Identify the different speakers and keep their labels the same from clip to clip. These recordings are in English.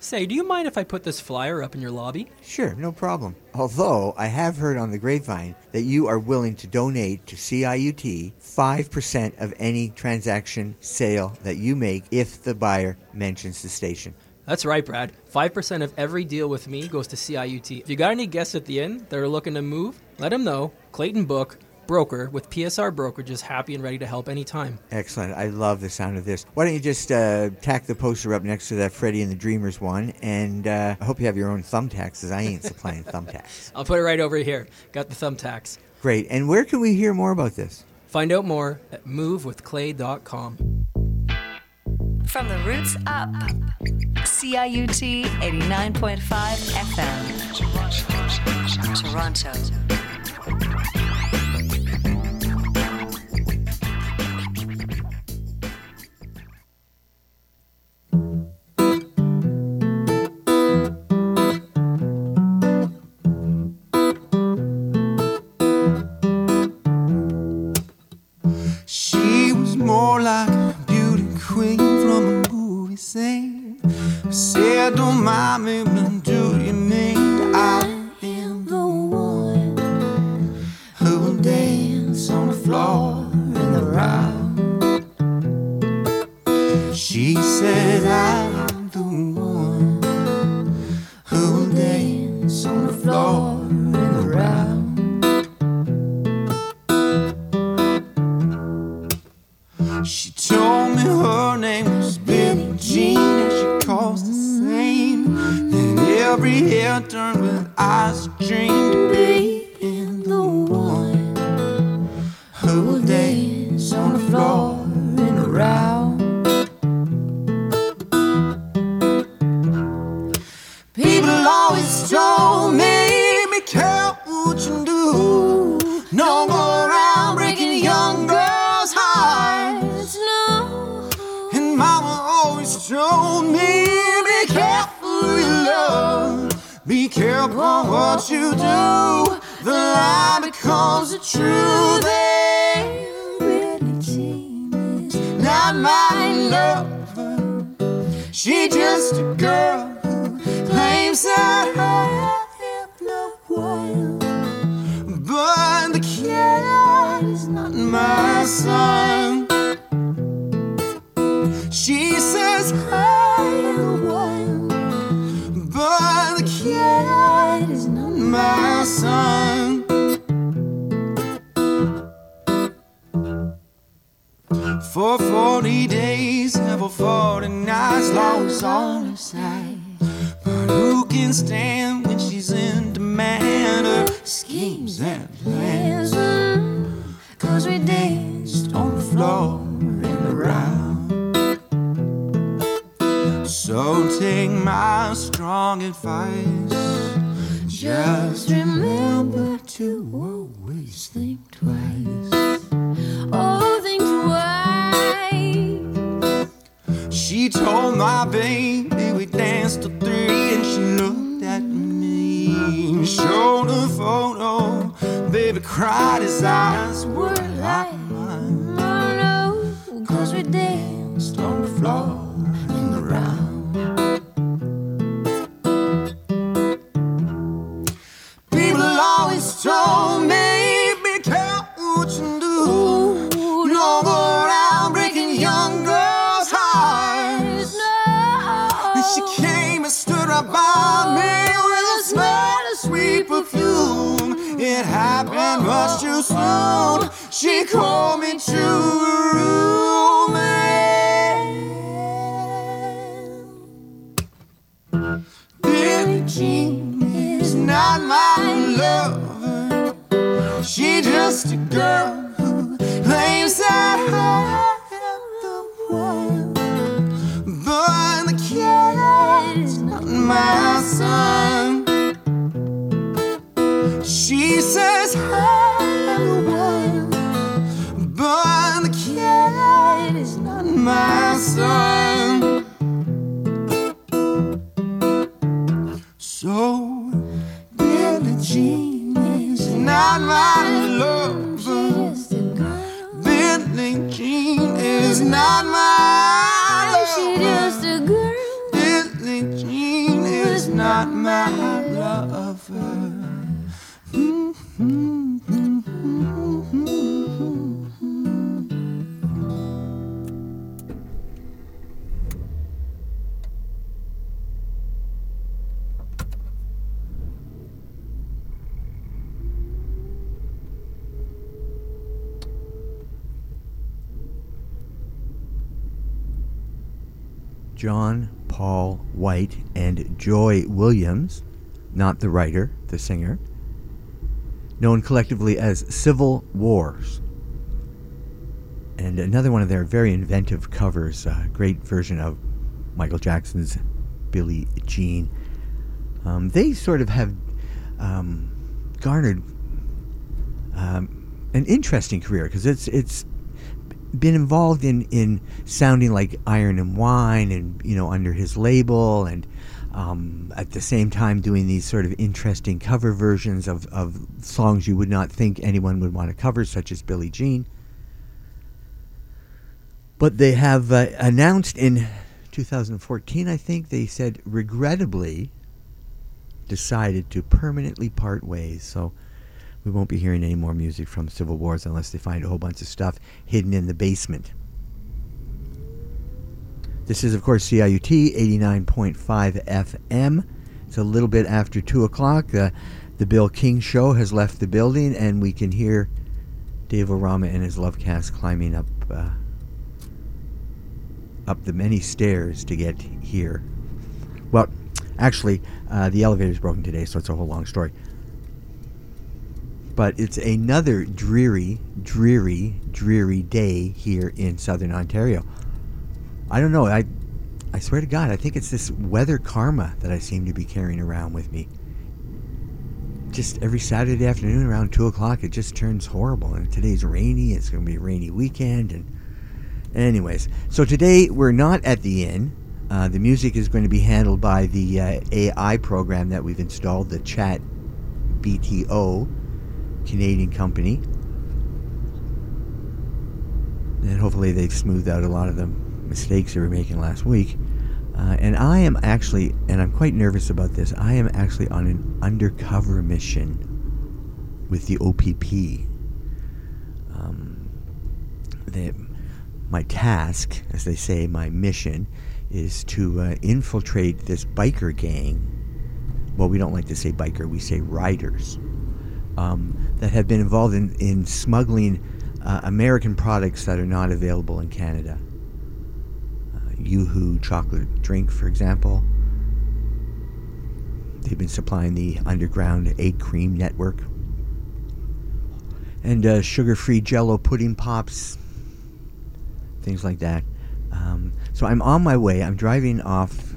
Speaker 1: Say, do you mind if I put this flyer up in your lobby?
Speaker 2: Sure, no problem. Although I have heard on the grapevine that you are willing to donate to CIUT 5% of any transaction sale that you make if the buyer mentions the station.
Speaker 1: That's right, Brad. 5% of every deal with me goes to CIUT. If you got any guests at the inn that are looking to move, let them know. Clayton Book, broker with PSR Brokerages, happy and ready to help anytime.
Speaker 2: Excellent. I love the sound of this. Why don't you just uh, tack the poster up next to that Freddie and the Dreamers one? And uh, I hope you have your own thumbtacks, because I ain't supplying thumbtacks.
Speaker 1: I'll put it right over here. Got the thumbtacks.
Speaker 2: Great. And where can we hear more about this?
Speaker 1: Find out more at movewithclay.com.
Speaker 3: From the roots up, CIUT 89.5 FM, Toronto.
Speaker 4: Soon. She called me to not my lover.
Speaker 2: John Paul White and Joy Williams, not the writer, the singer, known collectively as Civil Wars. And another one of their very inventive covers, a great version of Michael Jackson's Billie Jean. Um, they sort of have um, garnered um, an interesting career because it's it's been involved in in sounding like Iron and Wine and you know under his label and um, at the same time doing these sort of interesting cover versions of, of songs you would not think anyone would want to cover such as Billie Jean but they have uh, announced in 2014 I think they said regrettably decided to permanently part ways so we won't be hearing any more music from Civil Wars unless they find a whole bunch of stuff hidden in the basement. This is, of course, CIUT 89.5 FM. It's a little bit after 2 o'clock. Uh, the Bill King Show has left the building, and we can hear Dave Orama and his love cast climbing up uh, up the many stairs to get here. Well, actually, uh, the elevator's broken today, so it's a whole long story but it's another dreary, dreary, dreary day here in southern Ontario. I don't know. I, I swear to God, I think it's this weather karma that I seem to be carrying around with me. Just every Saturday afternoon around two o'clock, it just turns horrible. And today's rainy. It's going to be a rainy weekend. And anyways, so today we're not at the inn. Uh, the music is going to be handled by the uh, AI program that we've installed, the Chat BTO Canadian company. And hopefully they've smoothed out a lot of the mistakes they were making last week. Uh, and I am actually, and I'm quite nervous about this, I am actually on an undercover mission with the OPP. Um, the, my task, as they say, my mission, is to uh, infiltrate this biker gang. Well, we don't like to say biker, we say riders um, that have been involved in, in smuggling uh, American products that are not available in Canada. Yoo-Hoo chocolate drink, for example. They've been supplying the underground egg cream network. And uh, sugar-free jello pudding pops, things like that. Um, so I'm on my way. I'm driving off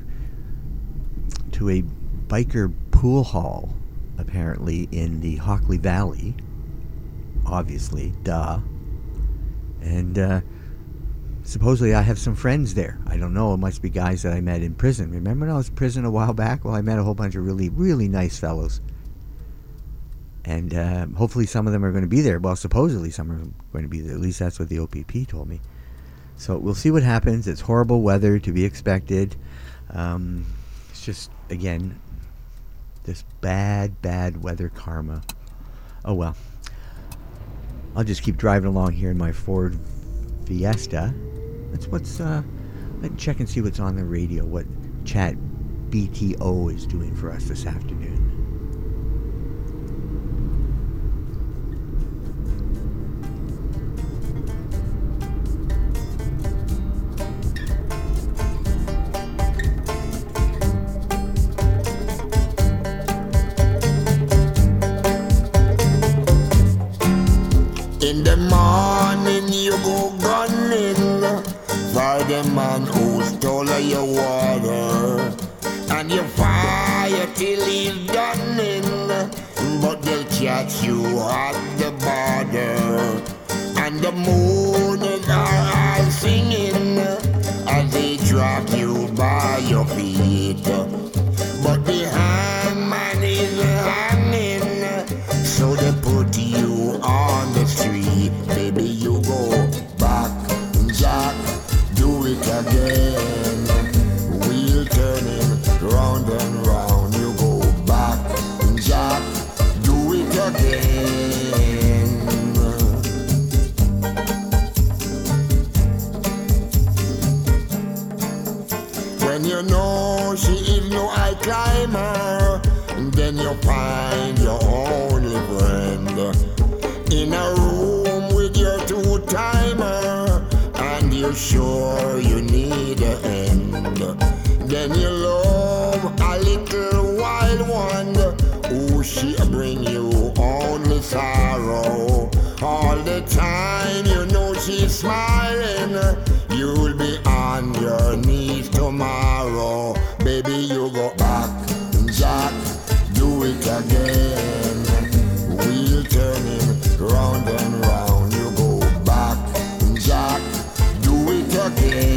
Speaker 2: to a biker pool hall apparently in the Hockley Valley. Obviously, duh. And uh, supposedly I have some friends there. I don't know. It must be guys that I met in prison. Remember when I was in prison a while back? Well, I met a whole bunch of really, really nice fellows. And uh, hopefully some of them are going to be there. Well, supposedly some are going to be there. At least that's what the OPP told me. So we'll see what happens. It's horrible weather to be expected. Um, it's just, again, this bad, bad weather karma. Oh well. I'll just keep driving along here in my Ford Fiesta. That's what's, uh, let's check and see what's on the radio, what Chat BTO is doing for us this afternoon.
Speaker 5: You find your only friend in a room with your two timer, and you're sure you need an end. Then you love a little wild one, who she bring you only sorrow. All the time you know she's smiling, you'll be on your knees tomorrow. Baby, you go back, again. We'll turn him round and round. You go back, Jack, do it again.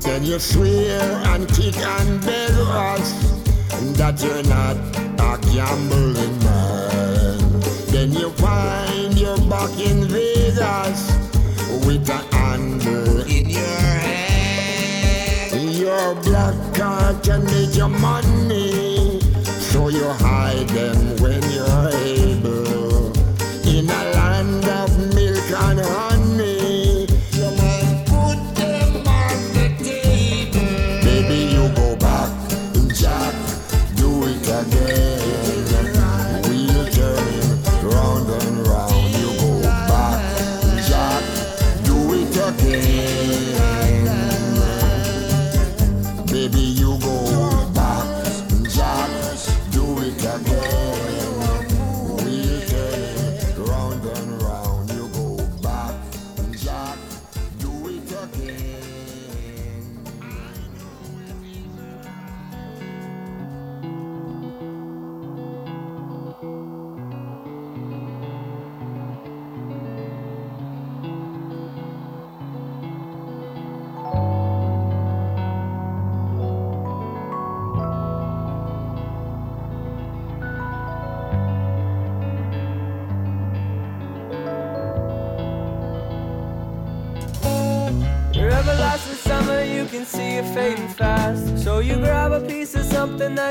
Speaker 5: Then you swear and kick and beg us that you're not a gambling man. Then you find you're back in Vegas with a handle in your hand. Your black card can make your money, so you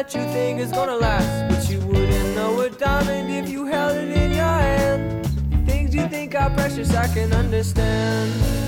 Speaker 6: that you think is gonna last. But you wouldn't know a diamond if you held it in your hand. Things you think are precious, I can understand.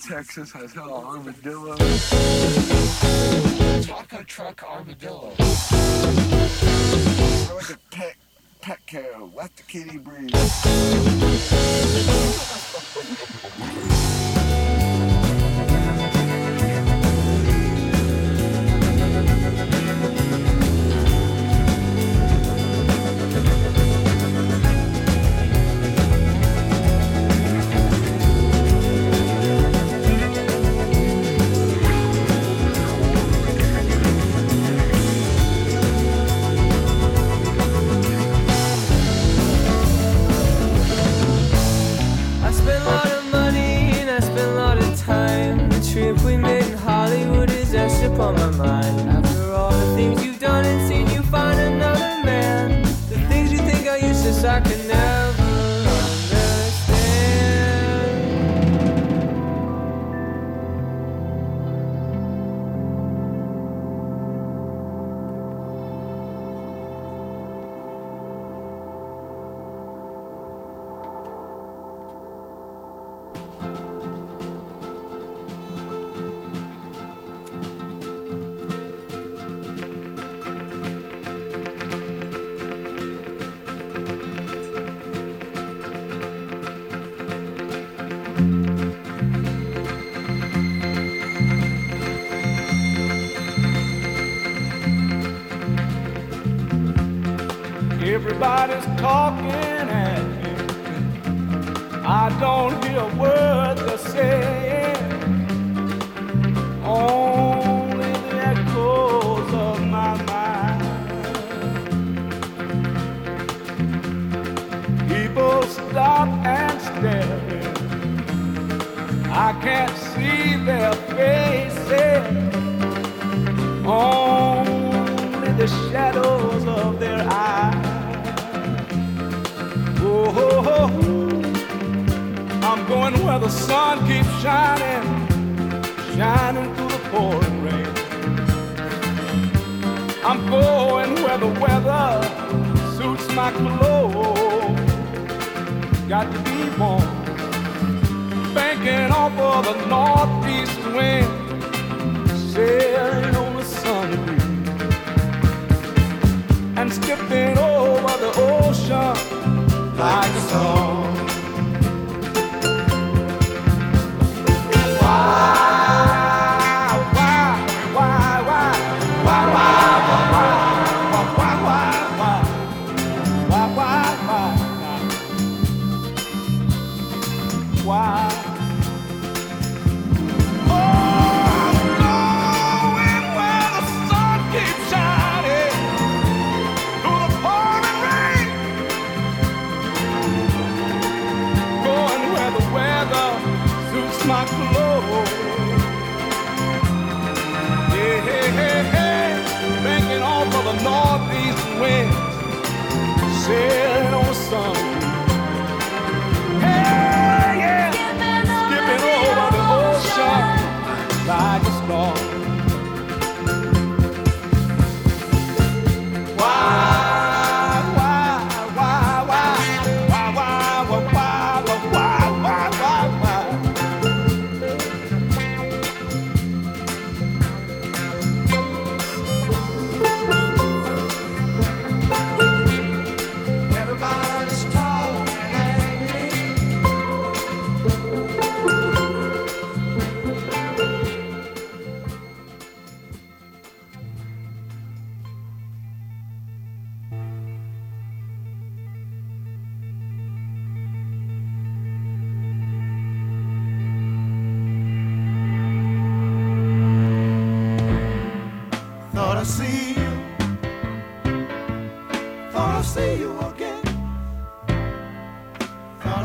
Speaker 7: Texas has hell armadillo. Taco truck armadillo. I like a pet Petco. Let the kitty breathe.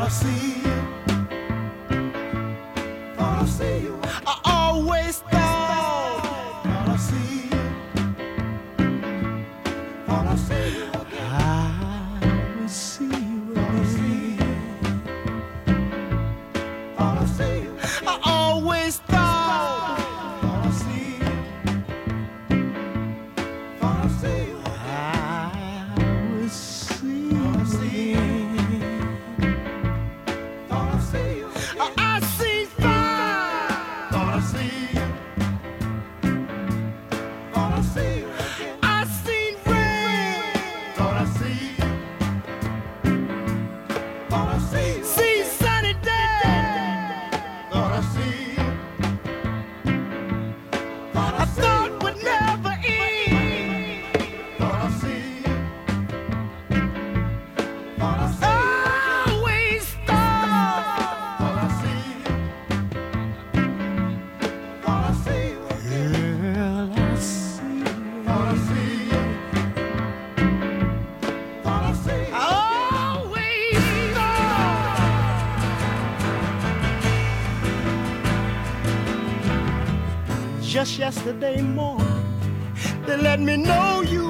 Speaker 8: I
Speaker 9: see you, I'll see you. I just yesterday morning. They let me know you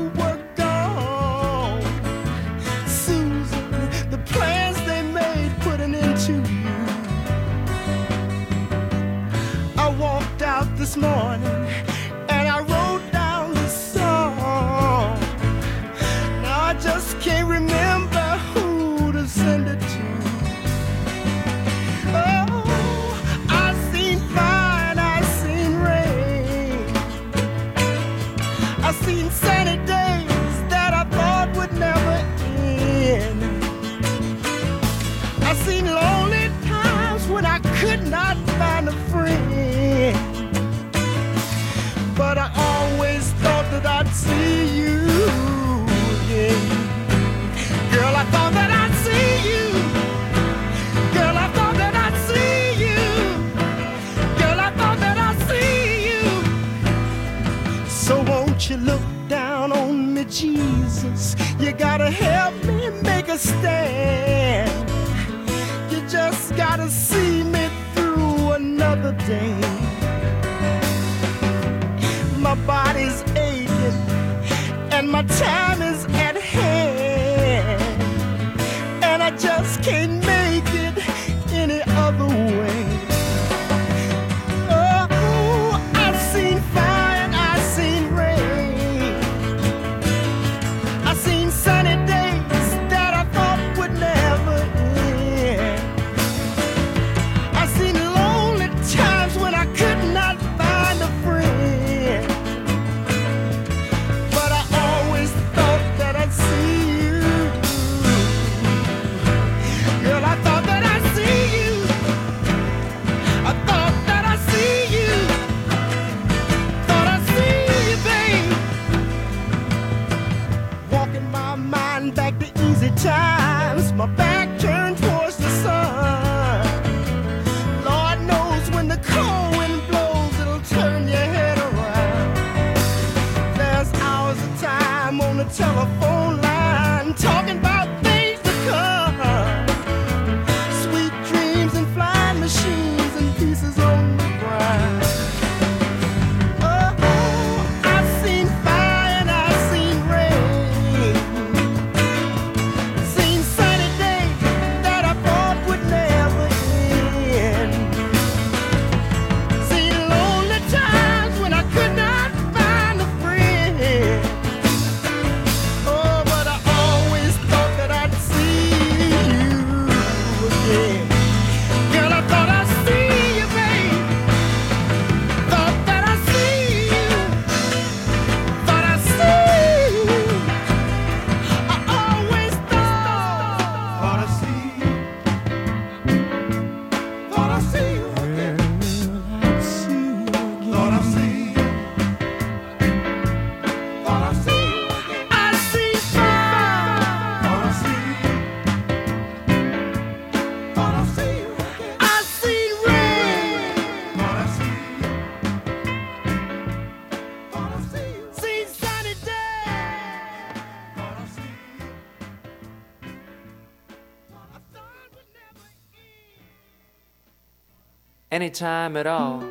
Speaker 10: anytime at all.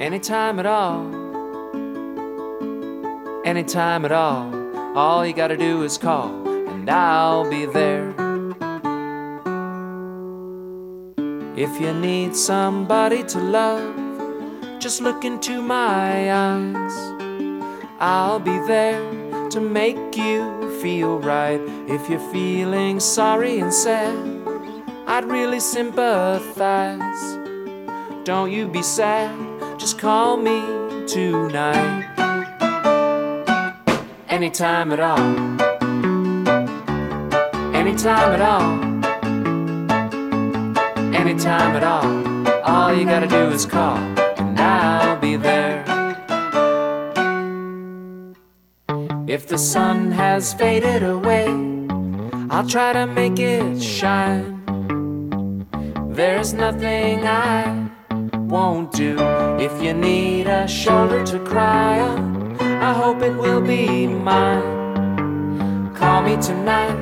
Speaker 10: Anytime at all. Anytime at all. All you gotta do is call, and I'll be there. If you need somebody to love, just look into my eyes. I'll be there to make you feel right if you're feeling sorry and sad. I'd really sympathize. Don't you be sad, just call me tonight. Anytime at all. Anytime at all. Anytime at all. All you gotta do is call, and I'll be there. If the sun has faded away, I'll try to make it shine. There's nothing I won't do. If you need a shoulder to cry on, I hope it will be mine. Call me tonight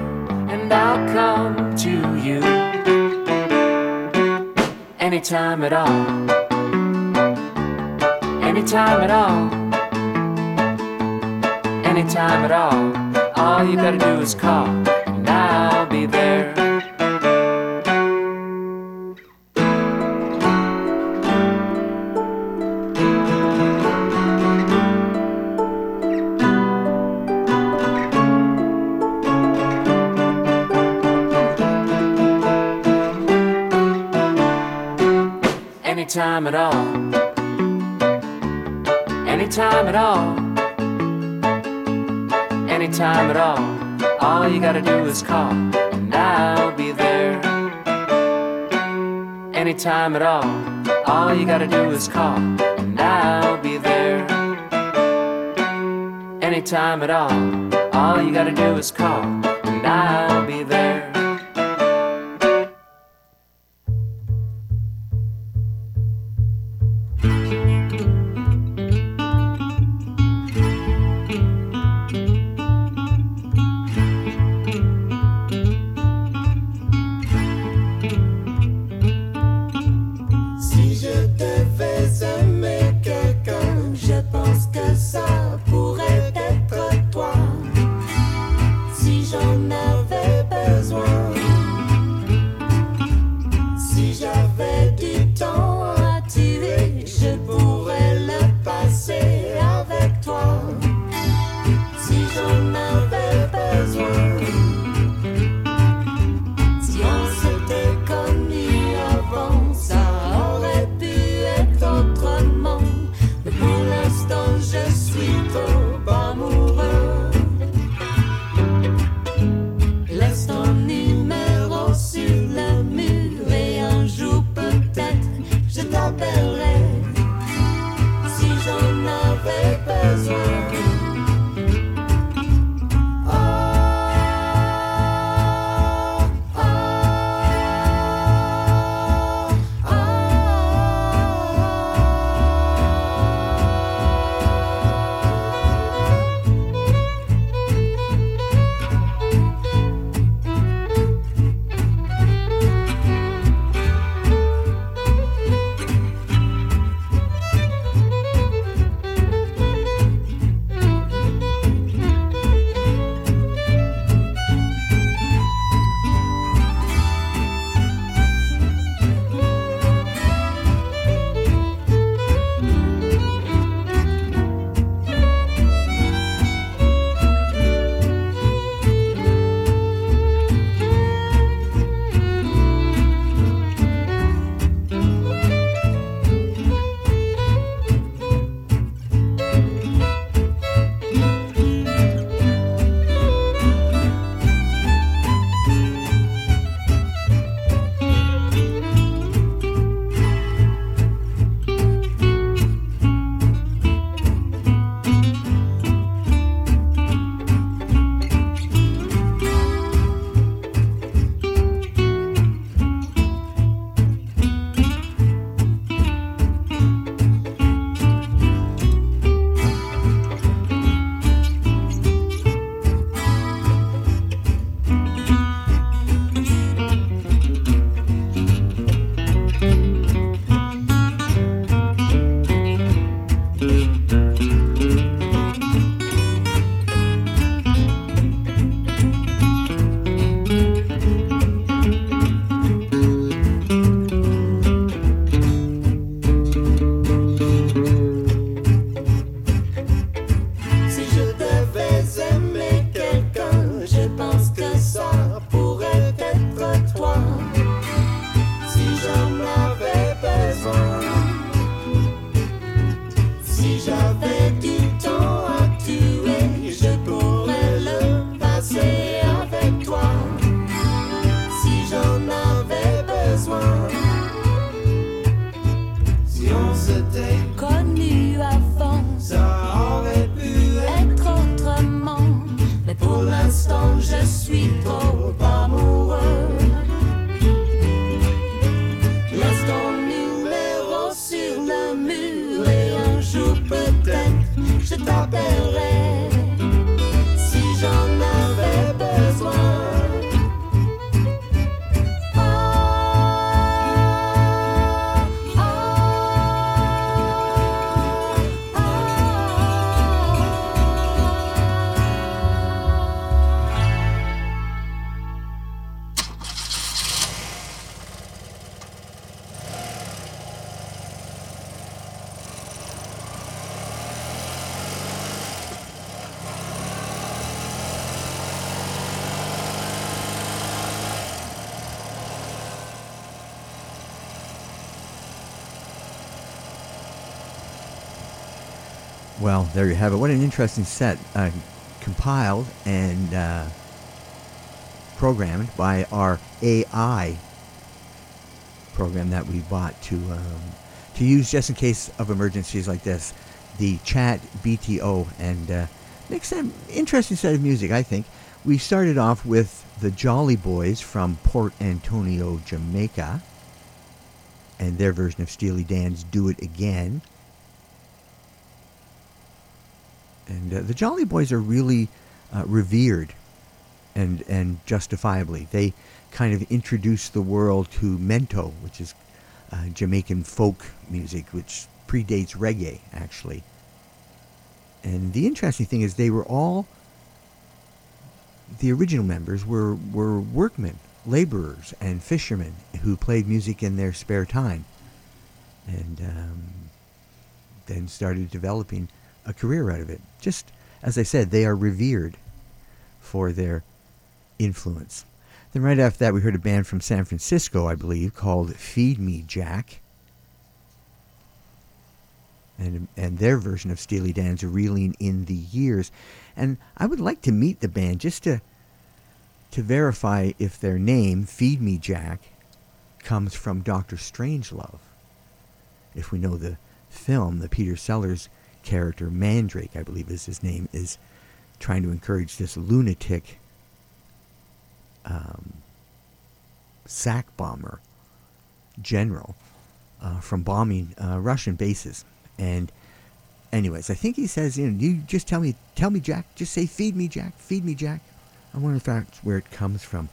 Speaker 10: and I'll come to you anytime at all. Anytime at all. Anytime at all. All you gotta do is call, and I'll be there. Anytime at all. Anytime at all. Anytime at all. All you gotta do is call, and I'll be there. Anytime at all. All you gotta do is call, and I'll be there. Anytime at all. All you gotta do is call, and I'll be there.
Speaker 2: There you have it. What an interesting set. Uh, compiled and uh, programmed by our AI program that we bought to um, to use just in case of emergencies like this. The Chat BTO and uh, makes an interesting set of music. I think we started off with the Jolly Boys from Port Antonio, Jamaica, and their version of Steely Dan's "Do It Again." And uh, the Jolly Boys are really uh, revered, and and justifiably. They kind of introduced the world to mento, which is uh, Jamaican folk music, which predates reggae, actually. And the interesting thing is, they were all the original members were were workmen, laborers, and fishermen who played music in their spare time, and um, then started developing a career out of it. Just as I said, they are revered for their influence. Then right after that, we heard a band from San Francisco, I believe, called Feed Me Jack. And, and their version of Steely Dan's Reeling in the Years. And I would like to meet the band just to, to verify if their name, Feed Me Jack, comes from Dr. Strangelove. If we know the film, the Peter Sellers character, Mandrake, I believe is his name, is trying to encourage this lunatic um, SAC bomber general uh, from bombing uh, Russian bases. And, anyways, I think he says, you know, you just tell me, tell me, Jack, just say, feed me, Jack, feed me, Jack. I wonder if that's where it comes from.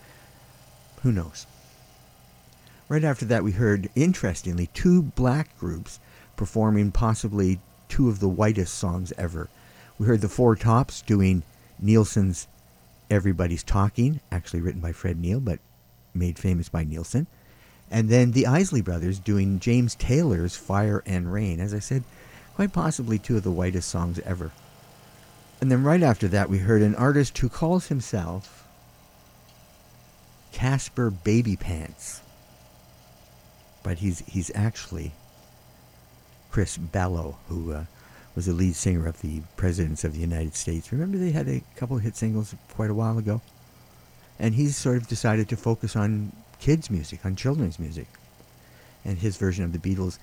Speaker 2: Who knows? Right after that, we heard, interestingly, two black groups performing possibly two of the whitest songs ever. We heard the Four Tops doing Nilsson's Everybody's Talking, actually written by Fred Neil, but made famous by Nilsson. And then the Isley Brothers doing James Taylor's Fire and Rain. As I said, quite possibly two of the whitest songs ever. And then right after that, we heard an artist who calls himself Caspar Babypants. But he's, he's actually Chris Ballew, who uh, was the lead singer of the Presidents of the United States. Remember they had a couple of hit singles quite a while ago? And he's sort of decided to focus on kids' music, on children's music. And his version of the Beatles,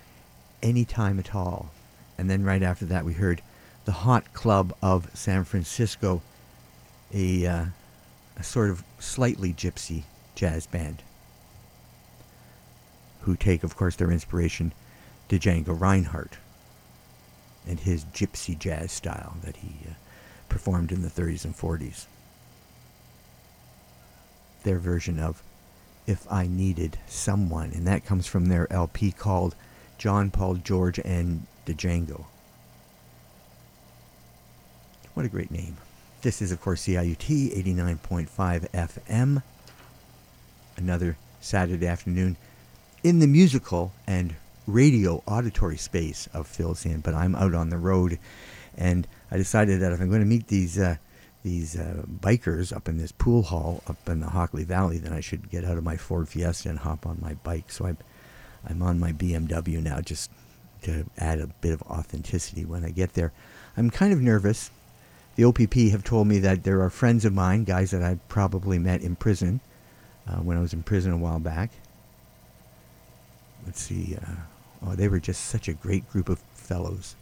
Speaker 2: Anytime at All. And then right after that, we heard the Hot Club of San Francisco, a, uh, a sort of slightly gypsy jazz band, who take, of course, their inspiration to Django Reinhardt and his gypsy jazz style that he uh, performed in the 30s and 40s. Their version of If I Needed Someone, and that comes from their LP called John Paul George and Django. What a great name. This is, of course, CIUT 89.5 FM. Another Saturday afternoon in the musical and radio auditory space of Phil's Inn, but I'm out on the road, and I decided that if I'm going to meet these uh, these uh, bikers up in this pool hall up in the Hockley Valley, then I should get out of my Ford Fiesta and hop on my bike. So I'm I'm on my BMW now, just to add a bit of authenticity when I get there. I'm kind of nervous. The OPP have told me that there are friends of mine, guys that I probably met in prison uh, when I was in prison a while back. Let's see. Uh, Oh, they were just such a great group of fellows.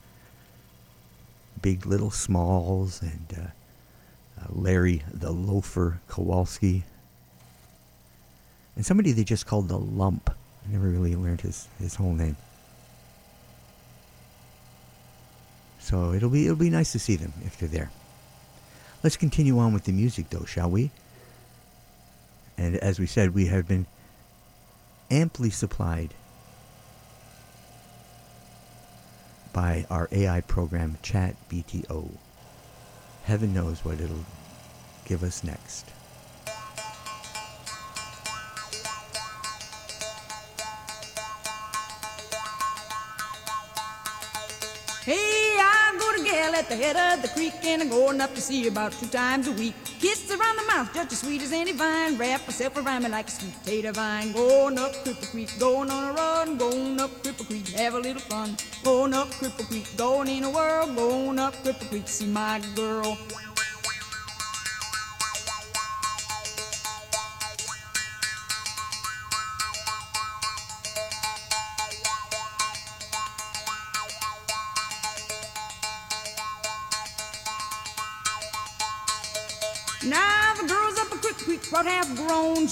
Speaker 2: Big Little Smalls and uh, uh, Larry the Loafer Kowalski. And somebody they just called the Lump. I never really learned his, his whole name. So it'll be it'll be nice to see them if they're there. Let's continue on with the music though, shall we? And as we said, we have been amply supplied by our AI program Chat BTO. Heaven knows what it'll give us next.
Speaker 11: At the head of the creek and I'm going up to see her about two times a week. Kiss around the mouth, just as sweet as any vine. Wrap myself around me like a sweet potato vine. Going up Cripple Creek, going on a run, going up Cripple Creek, have a little fun. Going up Cripple Creek, going in the world, going up Cripple Creek, see my girl.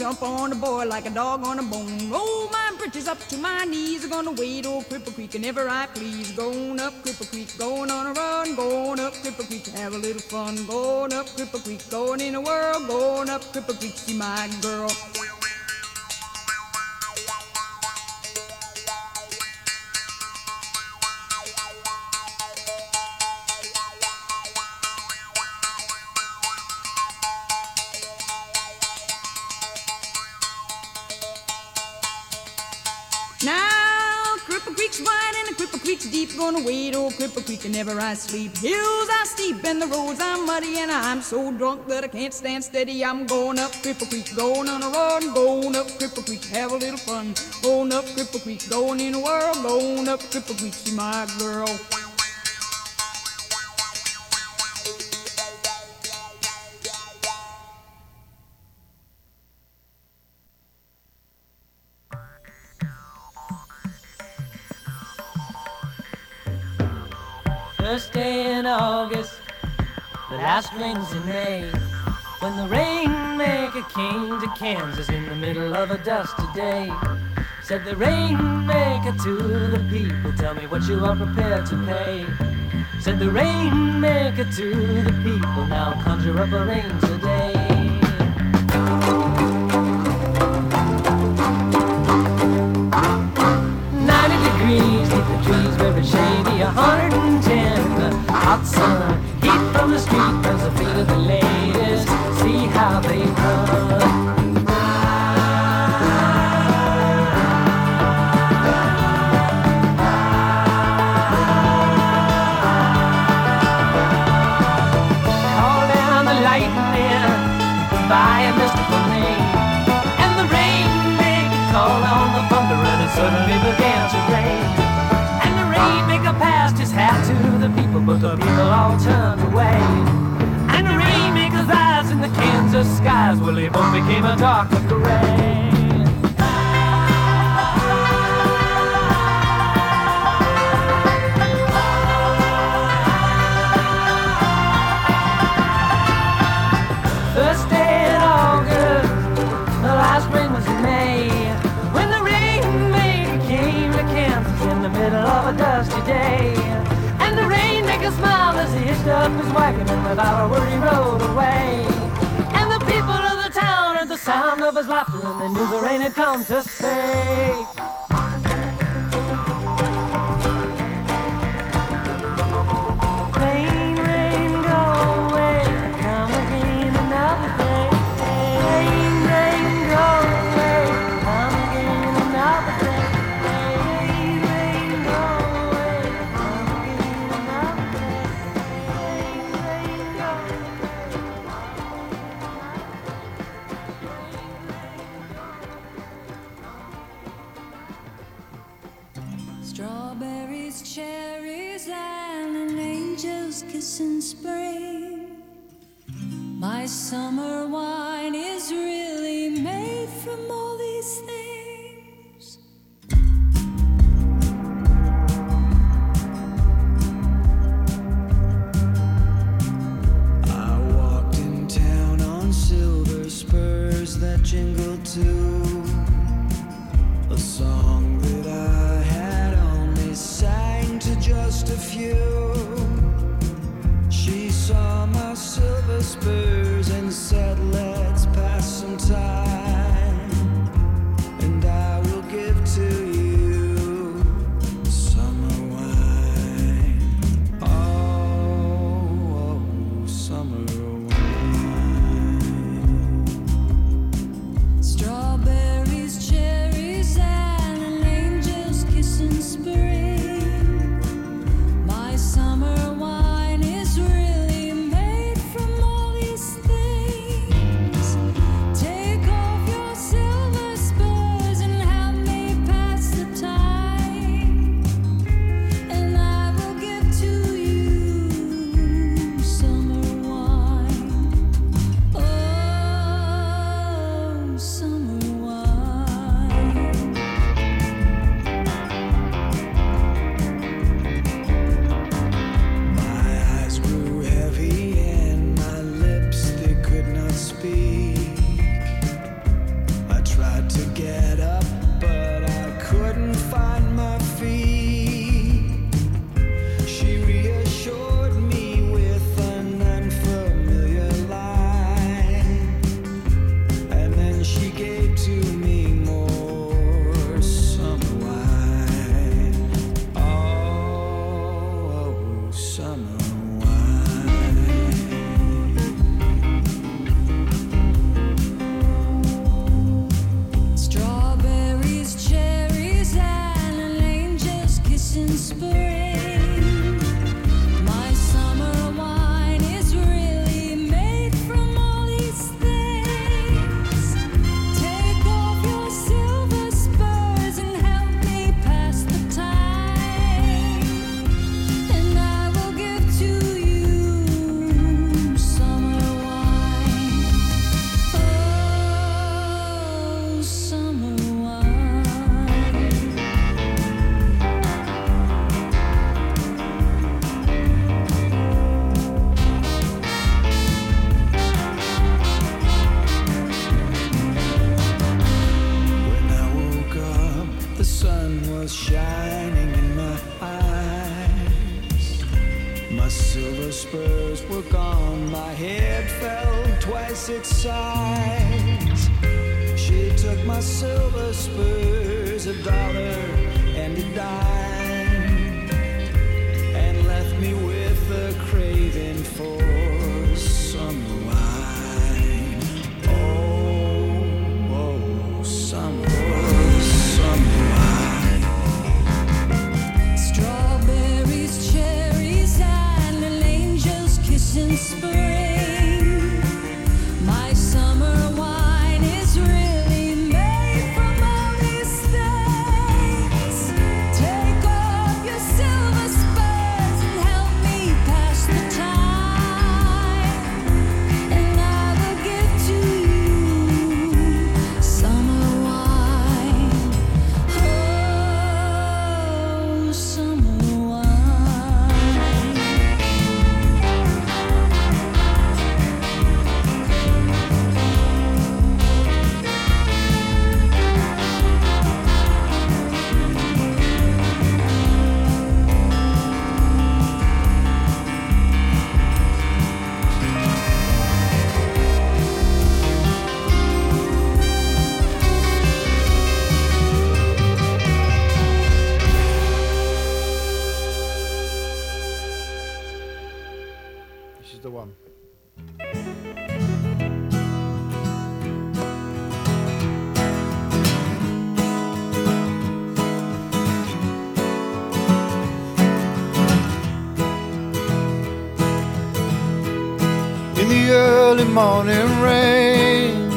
Speaker 11: Jump on the boy like a dog on a bone. Roll my britches up to my knees, I'm gonna wade old oh, Cripple Creek whenever I please. Going up Cripple Creek, going on a run, going up Cripple Creek, have a little fun. Going up Cripple Creek, going in the world, going up Cripple Creek, see my girl. Creek's deep. Gonna wade old oh, Cripple Creek whenever I sleep. Hills are steep and the roads are muddy, and I'm so drunk that I can't stand steady. I'm going up Cripple Creek, going on a run, going up Cripple Creek, have a little fun. Going up Cripple Creek, going in the world, going up Cripple Creek, see my girl.
Speaker 12: Last rains in May. When the rainmaker came to Kansas in the middle of a dusty day. Said the rainmaker to the people, tell me what you are prepared to pay. Said the rainmaker to the people, now conjure up a rain today. Rain had come to stay.
Speaker 13: Morning rain.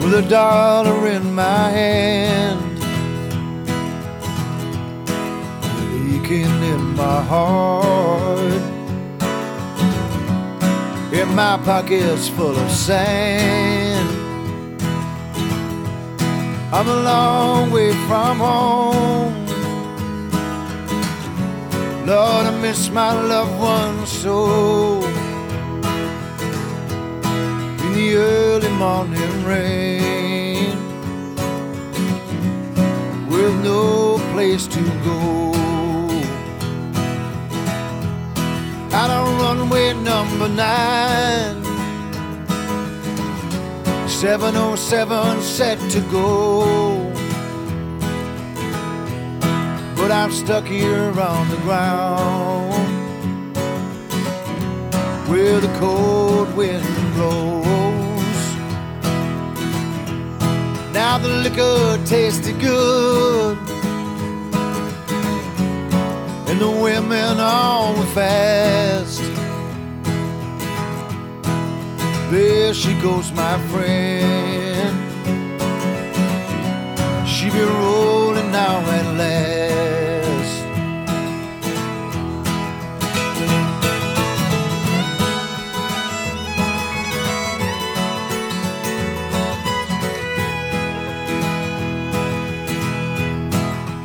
Speaker 13: With a dollar in my hand. Leaking in my heart. And my pockets full of sand. I'm a long way from home. Lord, I miss my loved ones so. The early morning rain, with no place to go. Out on runway number nine, 707 set to go. But I'm stuck here on the ground where the cold wind blows. Now the liquor tasted good, and the women all were fast. There she goes, my friend. She be rolling now at last.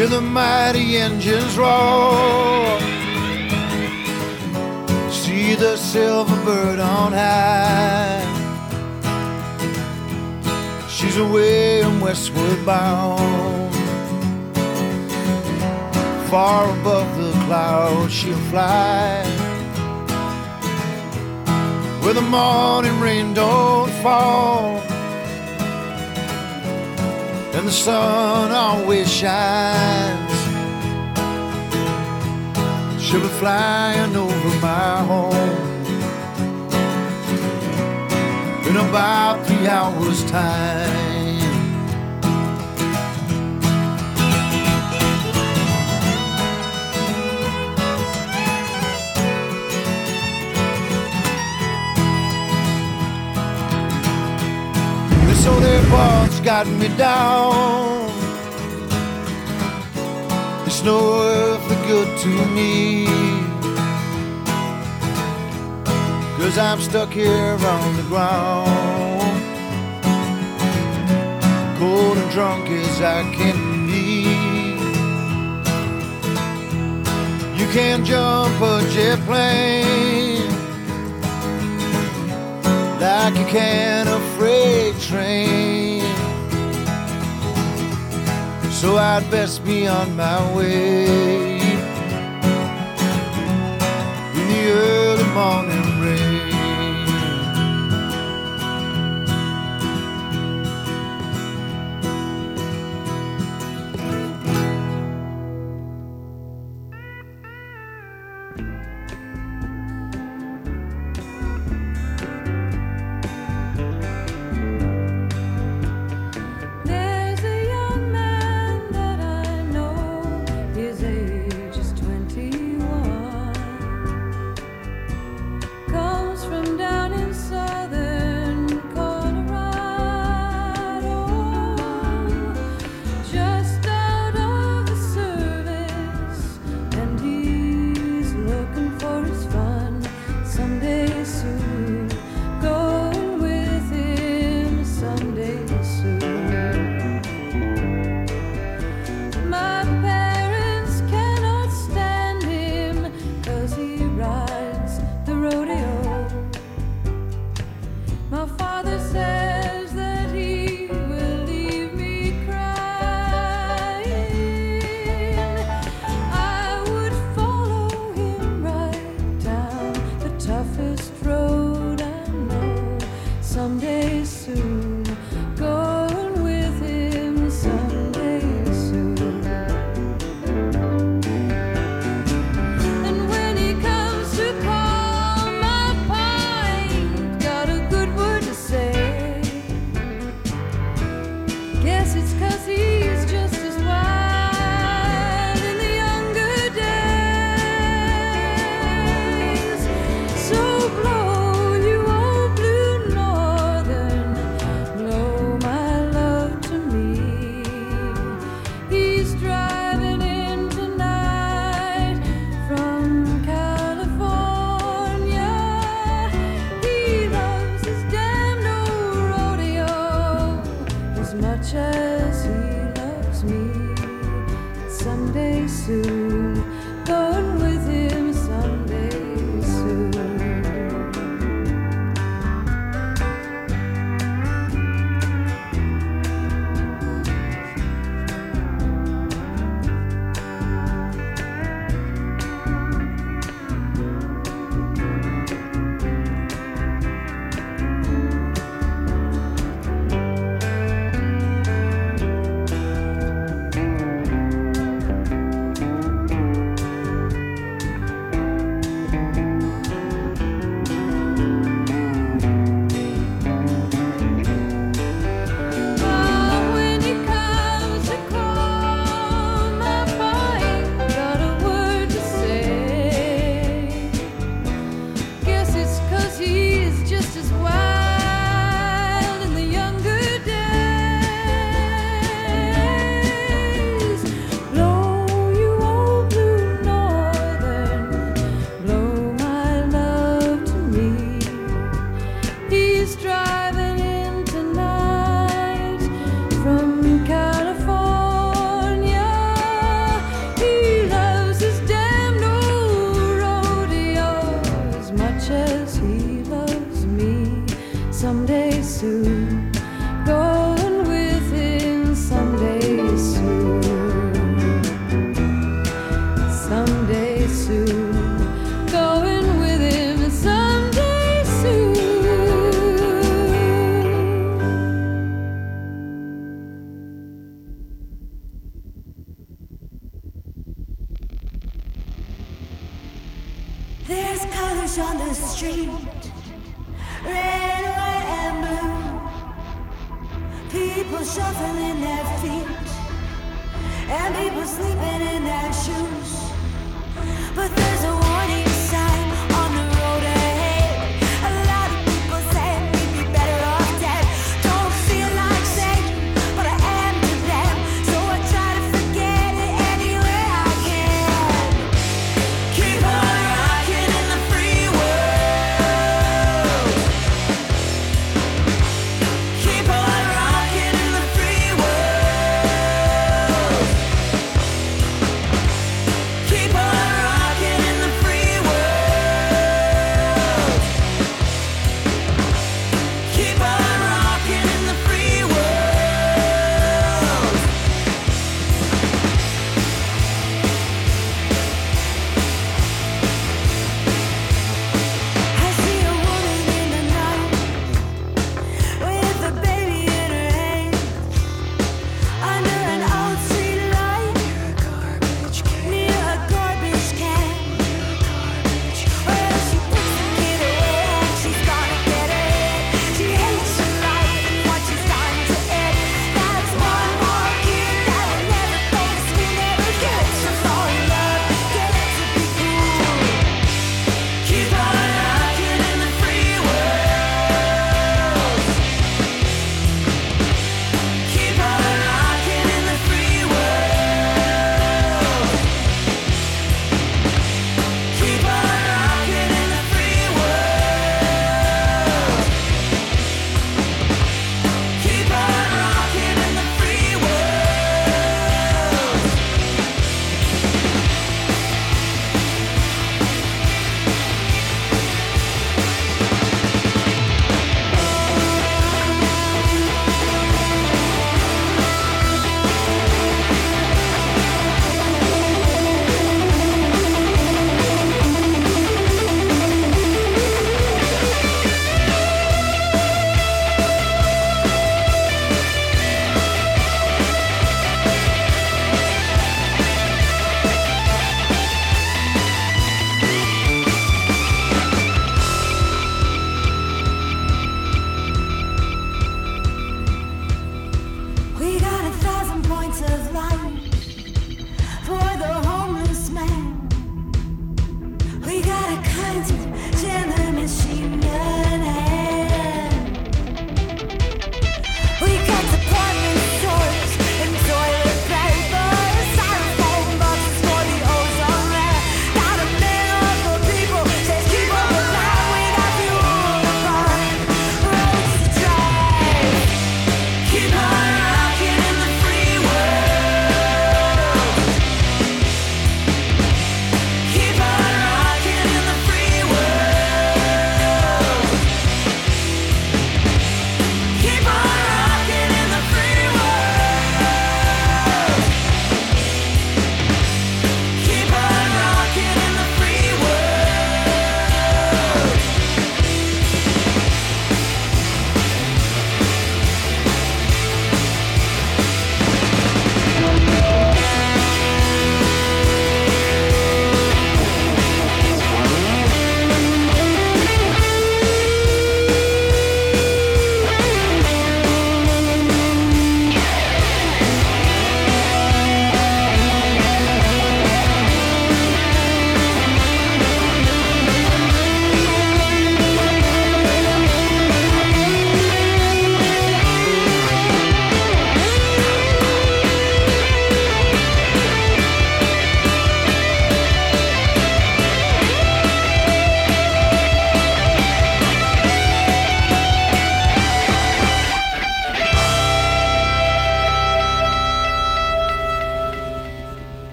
Speaker 13: Hear the mighty engines roar. See the silver bird on high. She's away and westward bound. Far above the clouds she'll fly. Where the morning rain don't fall. And the sun always shines. She'll be flying over my home in about three hours' time. This old airport's got me down. It's no earthly good to me. Cause I'm stuck here on the ground. Cold and drunk as I can be. You can't jump a jet plane like you can a freight train. So I'd best be on my way.
Speaker 3: In the
Speaker 14: early morning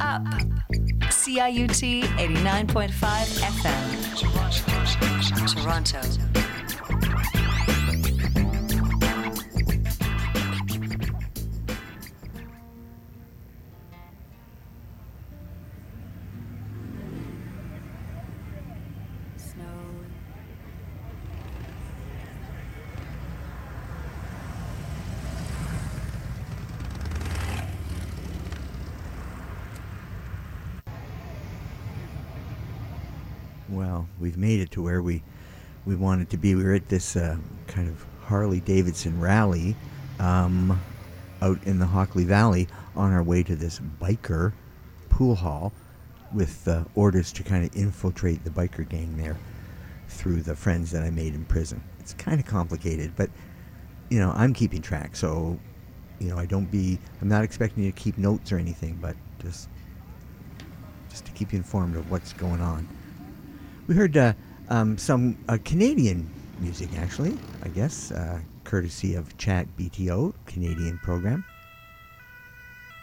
Speaker 14: up.
Speaker 15: CIUT 89.5 FM. Toronto.
Speaker 2: Toronto. made it to where we we wanted to be. We were at this uh, kind of Harley Davidson rally um, out in the Hockley Valley on our way to this biker pool hall with uh, orders to kind of infiltrate the biker gang there through the friends that I made in prison. It's kind of complicated, but you know, I'm keeping track, so you know, I don't be I'm not expecting you to keep notes or anything, but just just to keep you informed of what's going on. We heard uh, um, some uh, Canadian music, actually, I guess, uh, courtesy of Chat BTO, Canadian program.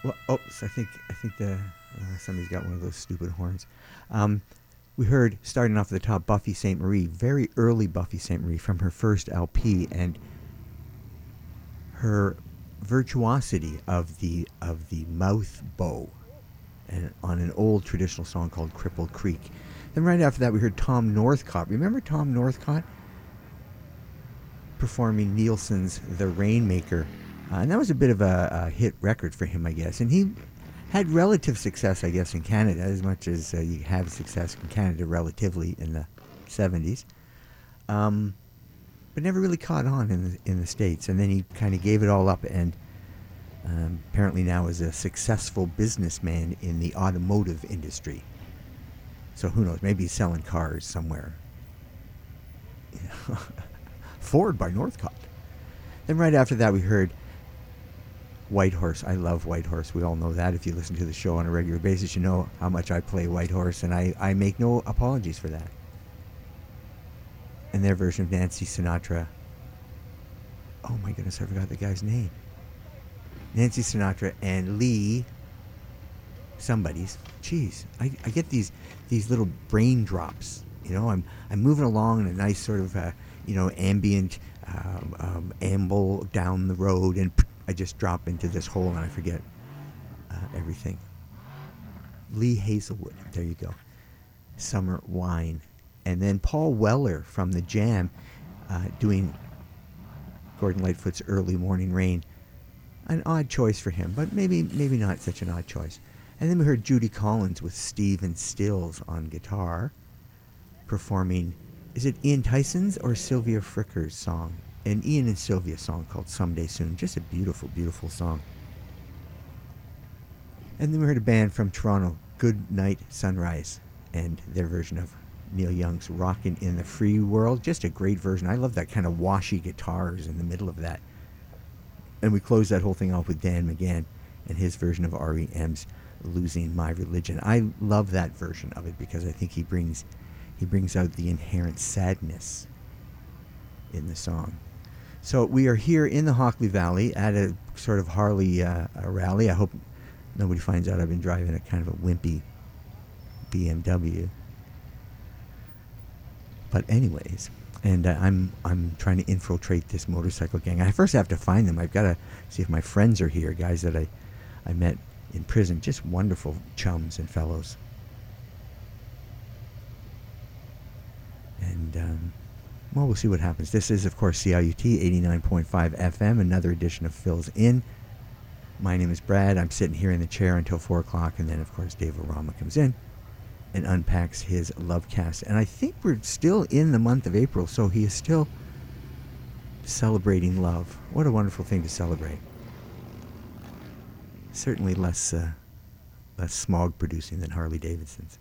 Speaker 2: Well, oh, oops, I think I think the uh, somebody's got one of those stupid horns. Um, we heard starting off at the top Buffy Sainte-Marie, very early Buffy Sainte-Marie from her first LP, and her virtuosity of the of the mouth bow, and on an old traditional song called Cripple Creek. Then right after that, we heard Tom Northcott. Remember Tom Northcott performing Nilsson's "The Rainmaker," uh, and that was a bit of a, a hit record for him, I guess. And he had relative success, I guess, in Canada, as much as uh, you have success in Canada relatively in the 70s. Um, but never really caught on in the, in the States. And then he kind of gave it all up and um, apparently now is a successful businessman in the automotive industry. So who knows? Maybe he's selling cars somewhere. Ford by Northcott. Then right after that, we heard Whitehorse. I love Whitehorse. We all know that. If you listen to the show on a regular basis, you know how much I play Whitehorse, and I, I make no apologies for that. And their version of Nancy Sinatra. Oh my goodness, I forgot the guy's name. Nancy Sinatra and Lee. Somebody's. Jeez, I, I get these these little brain drops. You know, I'm I'm moving along in a nice sort of uh, you know ambient um, um, amble down the road, and I just drop into this hole and I forget uh, everything. Lee Hazlewood. There you go. Summer Wine. And then Paul Weller from The Jam uh, doing Gordon Lightfoot's Early Morning Rain. An odd choice for him, but maybe maybe not such an odd choice. And then we heard Judy Collins with Stephen Stills on guitar performing is it Ian Tyson's or Sylvia Fricker's song? An Ian and Sylvia song called Someday Soon. Just a beautiful, beautiful song. And then we heard a band from Toronto, Good Night Sunrise, and their version of Neil Young's Rockin' in the Free World. Just a great version. I love that kind of washy guitars in the middle of that. And we closed that whole thing off with Dan McGann and his version of REM's Losing My Religion. I love that version of it because I think he brings he brings out the inherent sadness in the song. So we are here in the Hockley Valley at a sort of Harley uh, rally. I hope nobody finds out I've been driving a kind of a wimpy BMW. But anyways, and uh, I'm I'm trying to infiltrate this motorcycle gang. I first have to find them. I've got to see if my friends are here, guys that I I met in prison. Just wonderful chums and fellows. And um, well, we'll see what happens. This is, of course, CIUT 89.5 FM, another edition of Phil's Inn. My name is Brad. I'm sitting here in the chair until 4 o'clock, and then, of course, Dave Orama comes in and unpacks his love cast. And I think we're still in the month of April, so he is still celebrating love. What a wonderful thing to celebrate. Certainly less, uh, less smog producing than Harley Davidson's.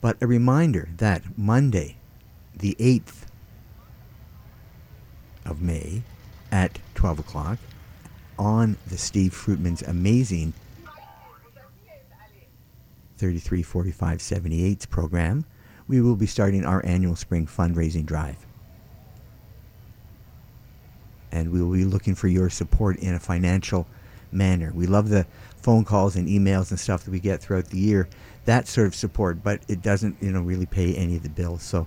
Speaker 2: But a reminder that Monday, the 8th of May at 12 o'clock on the Steve Fruitman's amazing 334578's program, we will be starting our annual spring fundraising drive. And we will be looking for your support in a financial manner. We love the phone calls and emails and stuff that we get throughout the year, that sort of support, but it doesn't, you know, really pay any of the bills. So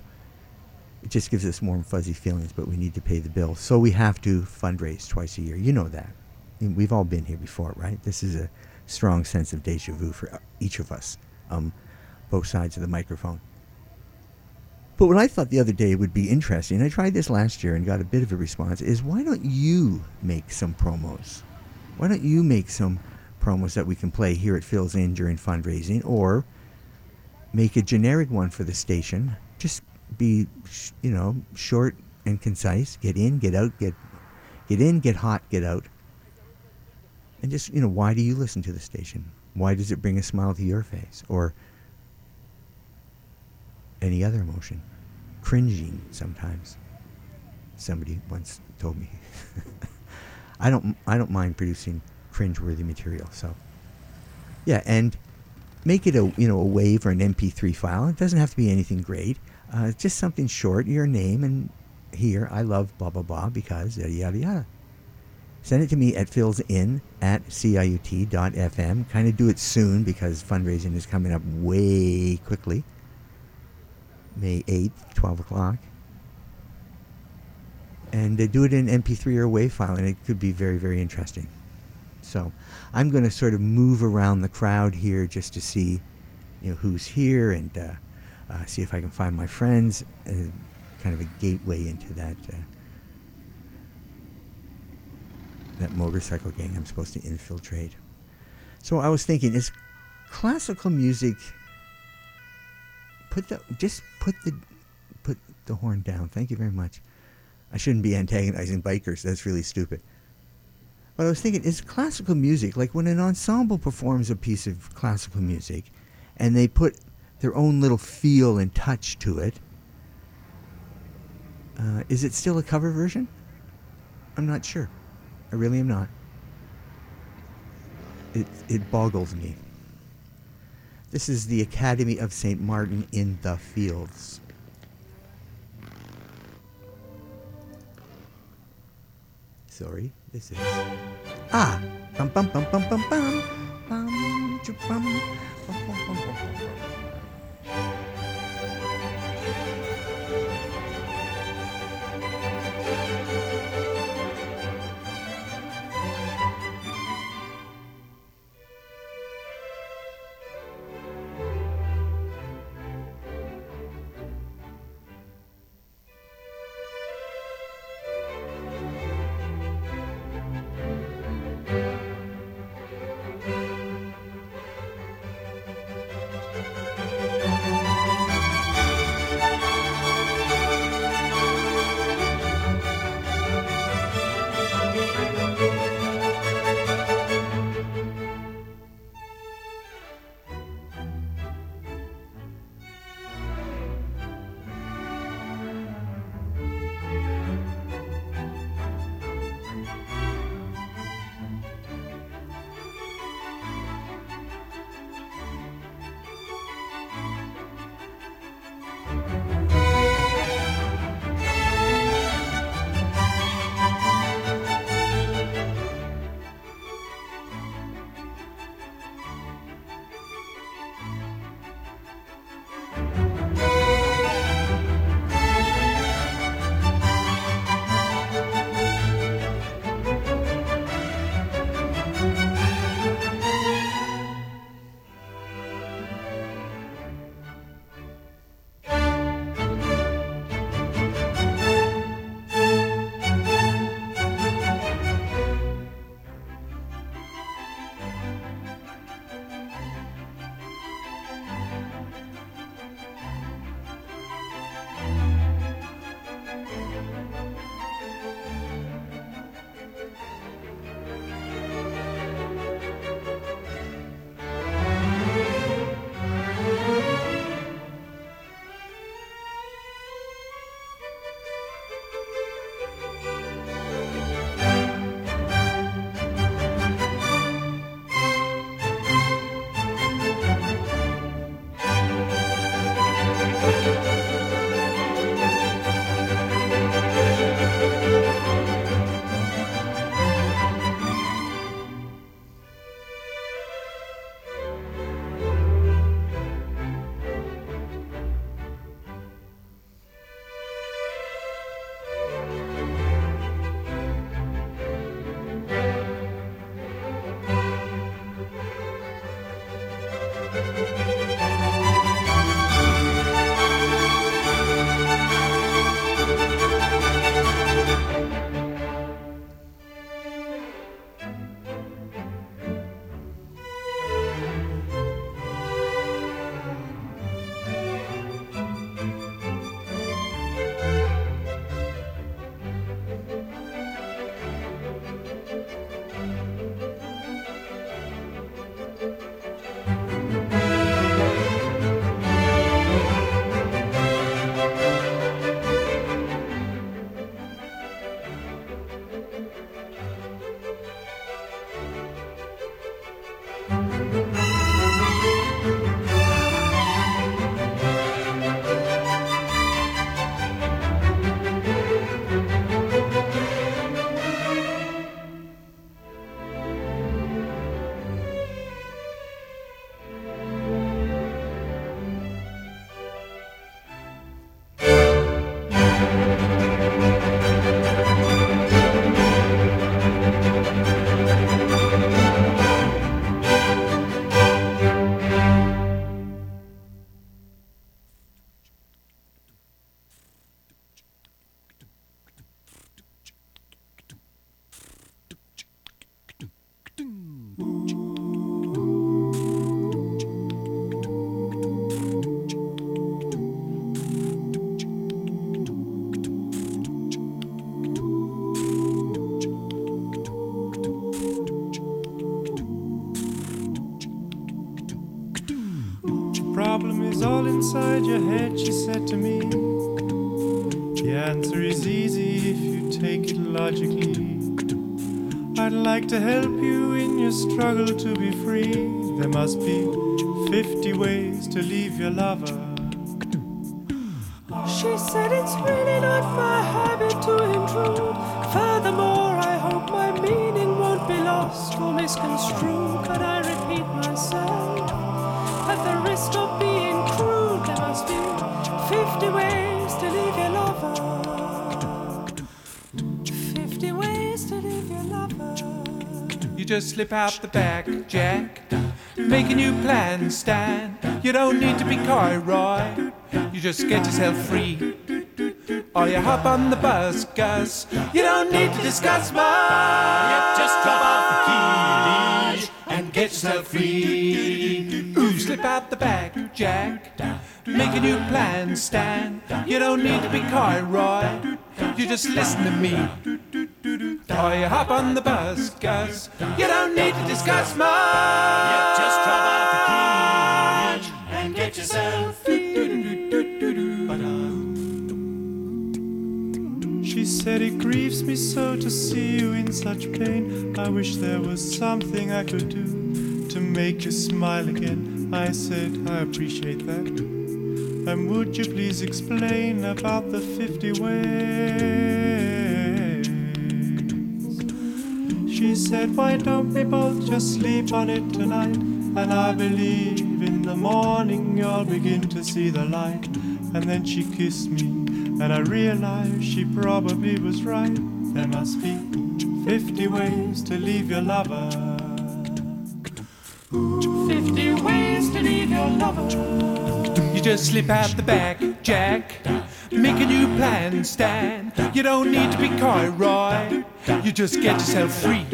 Speaker 2: it just gives us warm, fuzzy feelings, but we need to pay the bills. So we have to fundraise twice a year. You know that. We've all been here before, right? This is a strong sense of deja vu for uh, each of us, um, both sides of the microphone. But what I thought the other day would be interesting, I tried this last year and got a bit of a response, is why don't you make some promos? Why don't you make some promos that we can play here at Phil's Inn during fundraising, or make a generic one for the station? Just be, you know, short and concise. Get in, get out, get get in, get hot, get out. And just, you know, why do you listen to the station? Why does it bring a smile to your face? Or any other emotion? Cringing sometimes. Somebody once told me. I don't I don't mind producing cringeworthy material. So yeah, and make it a you know a wave or an MP3 file. It doesn't have to be anything great. Uh, just something short, your name, and here I love blah blah blah because yada yada yada. Send it to me at philsin at ciut.fm. Kind of do it soon because fundraising is coming up way quickly. May 8th, 12 o'clock. And uh, do it in MP3 or WAV file, and it could be very, very interesting. So I'm going to sort of move around the crowd here just to see, you know, who's here and uh, uh, see if I can find my friends. Uh, kind of a gateway into that uh, that motorcycle gang I'm supposed to infiltrate. So I was thinking, is classical music put the just put the put the horn down. Thank you very much. I shouldn't be antagonizing bikers. That's really stupid. But I was thinking, is classical music like when an ensemble performs a piece of classical music, and they put their own little feel and touch to it? Uh, is it still a cover version? I'm not sure. I really am not. It it boggles me. This is the Academy of St. Martin in the Fields. Sorry, this is. Ah! Bum bum bum bum bum bum! Bum, bum, bum, bum, bum.
Speaker 16: Slip out the back, Jack. Make a new plan, Stan. You don't need to be coy, Roy. You just get yourself free. Or you hop on the bus, Gus. You don't need to discuss much. Yep, just drop off the key and get yourself free. Ooh, slip out the back, Jack. Make a new plan, Stan. You don't need to be coy, Roy. You just listen to me. You hop on the bus, Gus. You don't need to discuss much. Yep, just drop off the key and get yourself She said it grieves me so to see you in such pain. I wish there was something I could do to make you smile again. I said I appreciate that. And would you please explain about the 50 ways? She said, Why don't we both just sleep on it tonight? And I believe in the morning you'll begin to see the light. And then she kissed me, and I realized she probably was right. There must be 50 ways to leave your lover. 50 ways to leave your lover. You just slip out the back, Jack. Make a new plan, Stan. You don't need to be coy, Roy. You just get yourself free.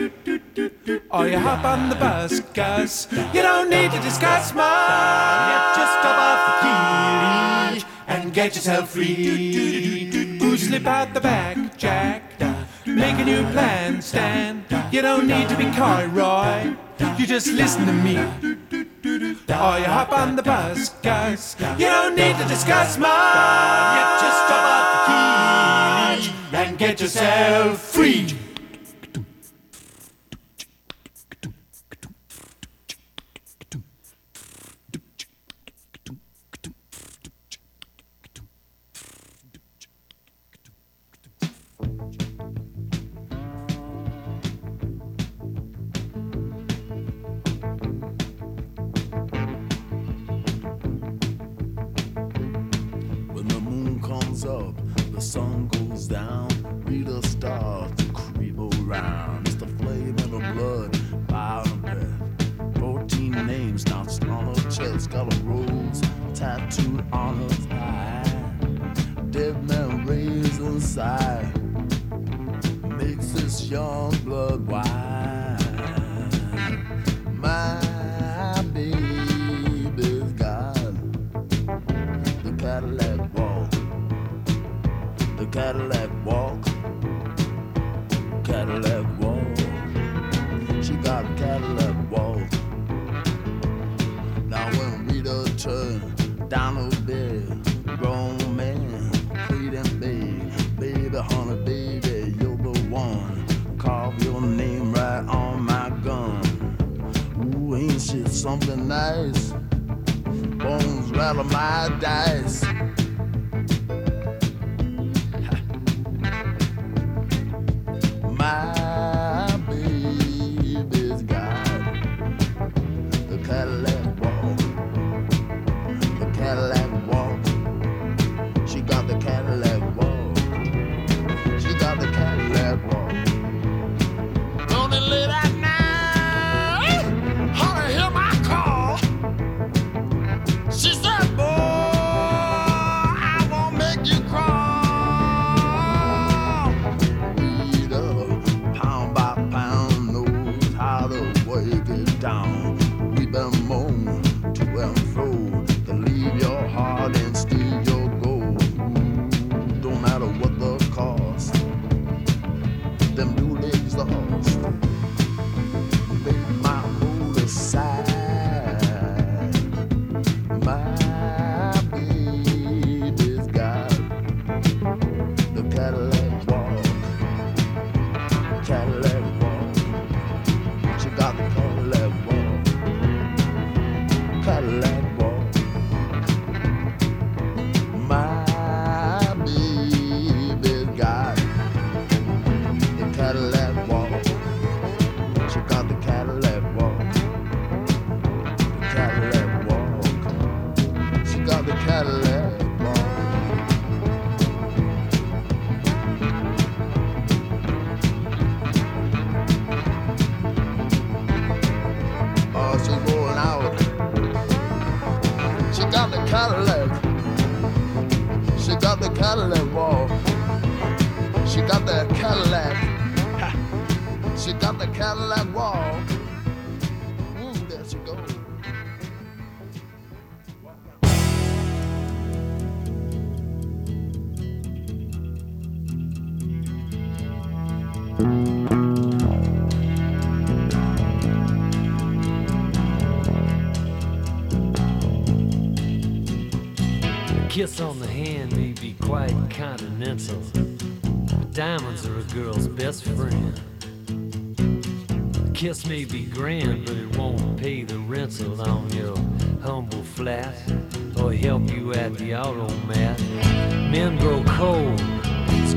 Speaker 16: Or you hop on the bus, Gus. You don't need to discuss much. Just drop off the key and get yourself free. Ooh, slip out the back, Jack. Make a new plan, Stan. You don't need to be coy, Roy. You just listen to me. Or you hop on the bus, Gus. You don't need to discuss much. Yep, just drop off the key and get yourself free.
Speaker 17: Sun goes down. We the stars to creep around. It's the flame of the blood, fire and breath. Fourteen names notched on her chest. Got a rose tattooed on her thigh. Dead man raised inside. Makes this young blood wine. Her bed, grown man, pleading big, baby, honey, baby, you're the one. Carve your name right on my gun. Ooh, ain't shit something nice? Bones rattle my dice.
Speaker 18: Kiss on the hand may be quite continental. But diamonds are a girl's best friend. A kiss may be grand, but it won't pay the rental on your humble flat or help you at the automat. Men grow cold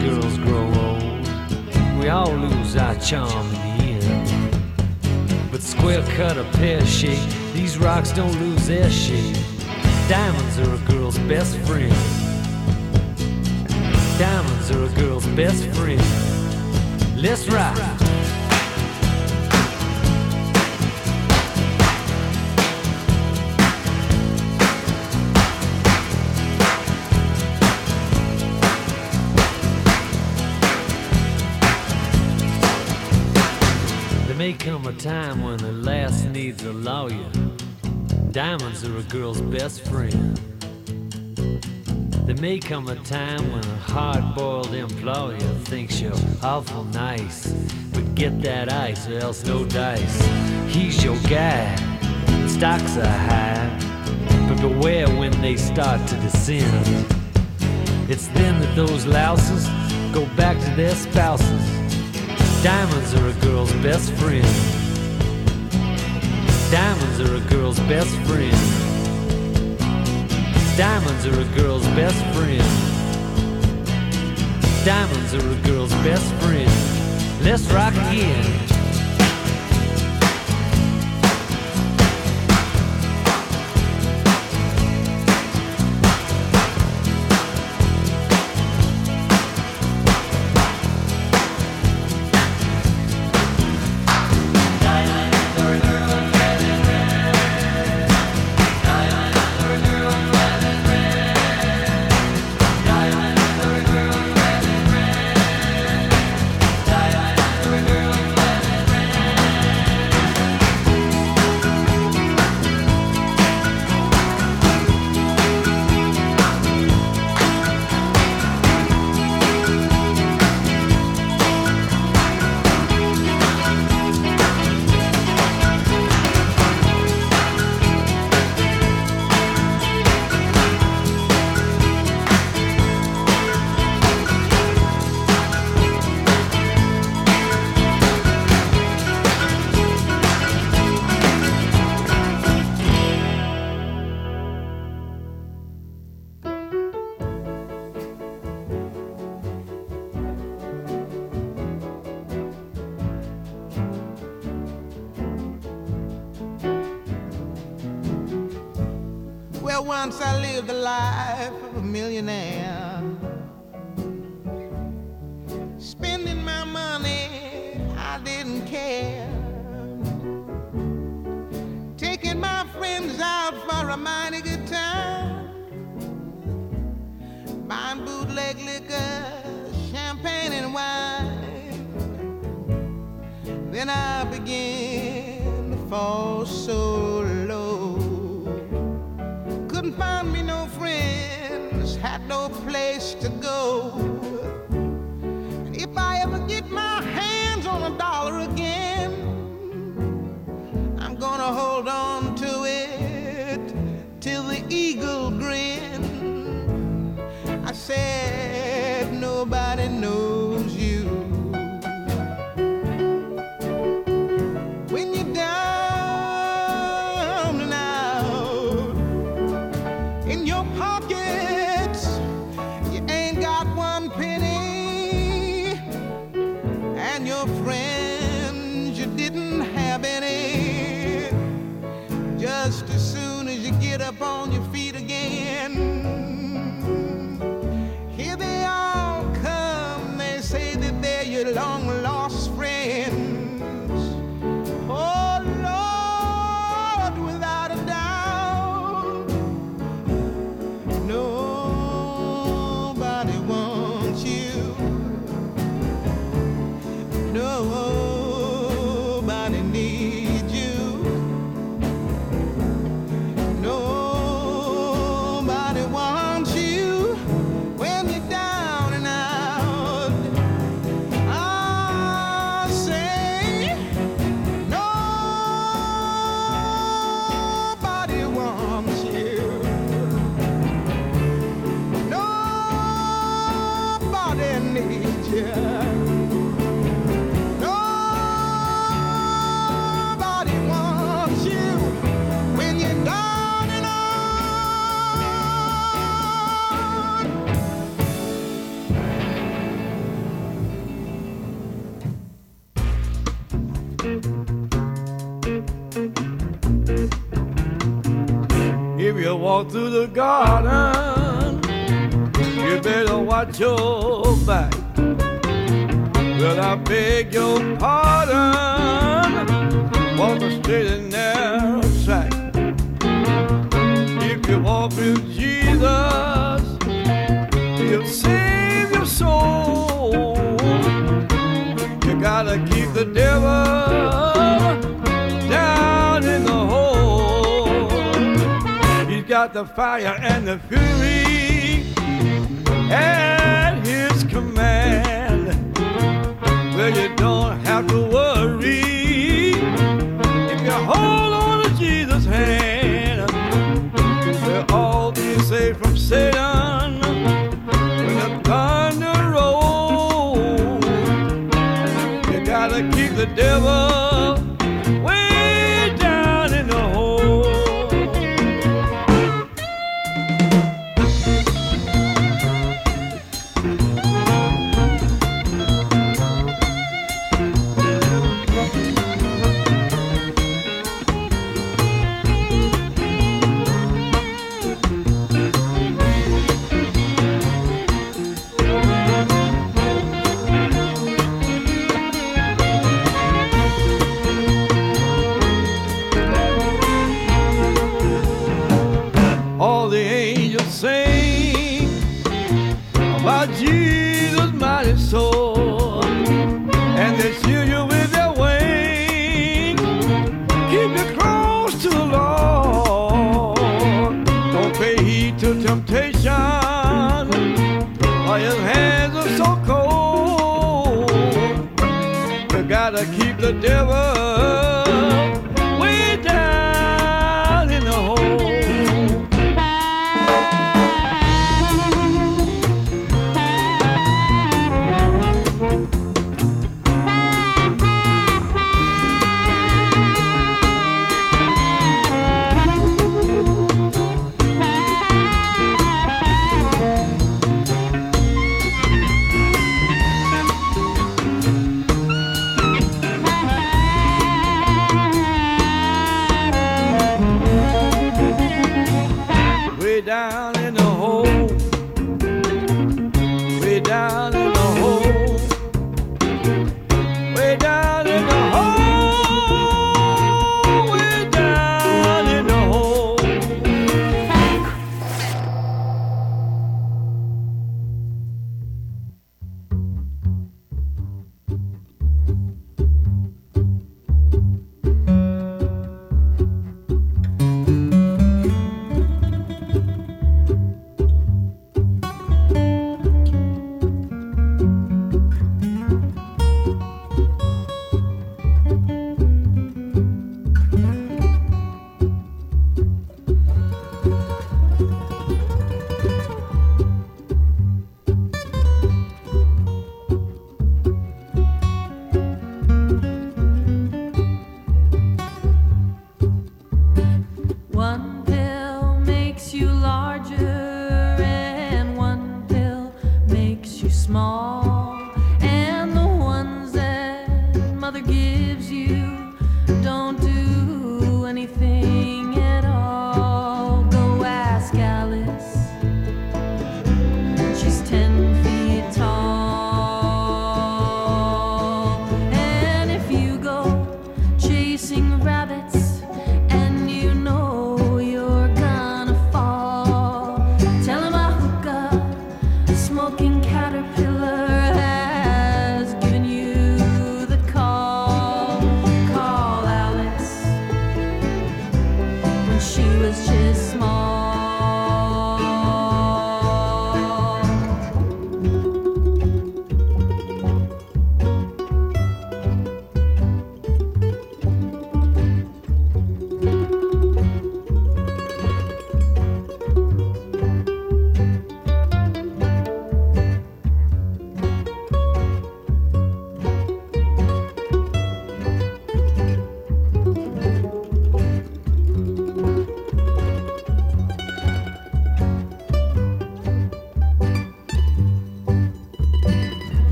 Speaker 18: girls grow old. We all lose our charm in the end. But square cut or pear shape, these rocks don't lose their shape. Diamonds are a girl's best friend. Diamonds are a girl's best friend. Let's rock. There may come a time when the last needs a lawyer. Diamonds are a girl's best friend. There may come a time when a hard boiled employer thinks you're awful nice. But get that ice or else no dice. He's your guy. Stocks are high. But beware when they start to descend. It's then that those louses go back to their spouses. Diamonds are a girl's best friend. Diamonds are a girl's best friend. Diamonds are a girl's best friend. Diamonds are a girl's best friend. Let's rock again.
Speaker 19: Walk through the garden, you better watch your back. Well, I beg your pardon, walk straight and narrow track. If you walk with Jesus, he'll save your soul. You gotta keep the devil Got the fire and the fury at his command. Well, you don't have to worry if you hold on to Jesus' hand. We'll all be safe from Satan when the thunder rolls. You gotta keep the devil in the hole. Way down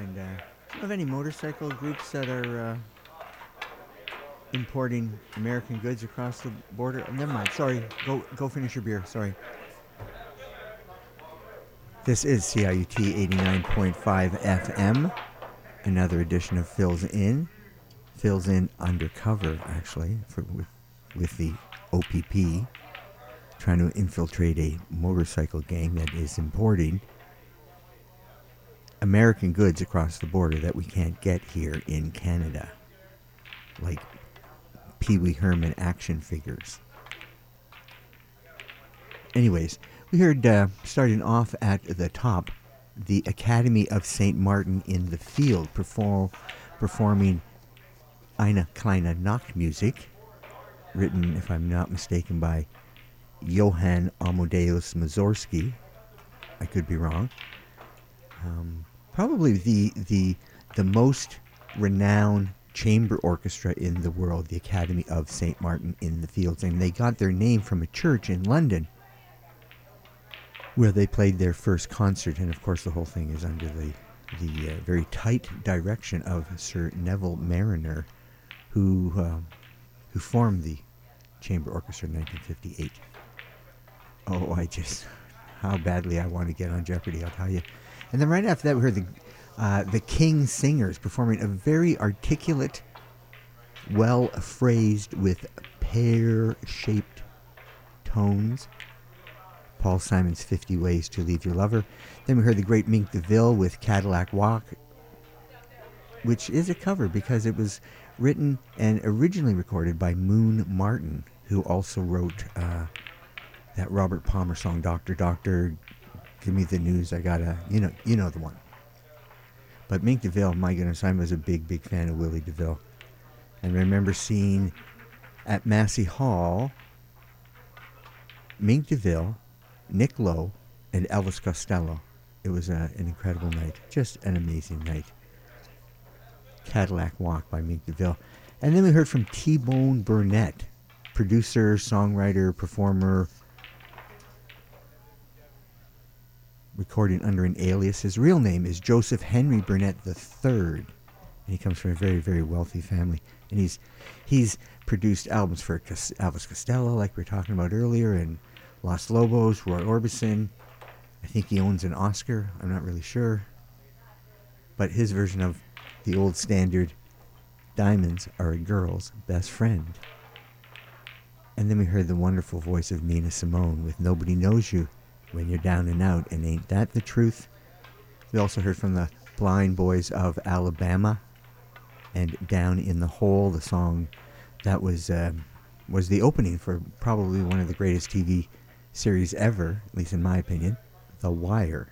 Speaker 2: find. Uh, do you have any motorcycle groups that are uh, importing American goods across the border? Oh, never mind. Sorry. Go go finish your beer. Sorry. This is CIUT 89.5 FM. Another edition of Phil's Inn. Phil's Inn undercover, actually, for, with, with the OPP, trying to infiltrate a motorcycle gang that is importing American goods across the border that we can't get here in Canada, like Pee Wee Herman action figures. Anyways, we heard uh, starting off at the top the Academy of St. Martin in the Field perform, performing Eine kleine Nachtmusik, written, if I'm not mistaken, by Johann Amadeus Mussorgsky. I could be wrong. Um, probably the the the most renowned chamber orchestra in the world, the Academy of St. Martin in the Fields, and they got their name from a church in London where they played their first concert, and of course the whole thing is under the the uh, very tight direction of Sir Neville Marriner, who um, who formed the chamber orchestra in 1958. Oh, I just how badly I want to get on Jeopardy, I'll tell you. And then right after that, we heard the uh, the King Singers performing a very articulate, well phrased with pear-shaped tones. Paul Simon's 50 Ways to Leave Your Lover. Then we heard the great Mink DeVille with Cadillac Walk, which is a cover because it was written and originally recorded by Moon Martin, who also wrote uh, that Robert Palmer song, Doctor, Doctor, Give Me the News, I Gotta, you know, you know the one. But Mink DeVille, my goodness, I was a big, big fan of Willie DeVille. And remember seeing at Massey Hall Mink DeVille, Nick Lowe, and Elvis Costello. It was uh, an incredible night, just an amazing night. Cadillac Walk by Mink DeVille. And then we heard from T Bone Burnett, producer, songwriter, performer, recording under an alias. His real name is Joseph Henry Burnett III, and he comes from a very, very wealthy family. And he's he's produced albums for Elvis Costello, like we were talking about earlier, and Los Lobos, Roy Orbison. I think he owns an Oscar. I'm not really sure. But his version of the old standard, Diamonds Are a Girl's Best Friend. And then we heard the wonderful voice of Nina Simone with Nobody Knows You When You're Down and Out, and Ain't That the Truth? We also heard from the Blind Boys of Alabama and Down in the Hole, the song that was uh, was the opening for probably one of the greatest TV series ever, at least in my opinion, The Wire.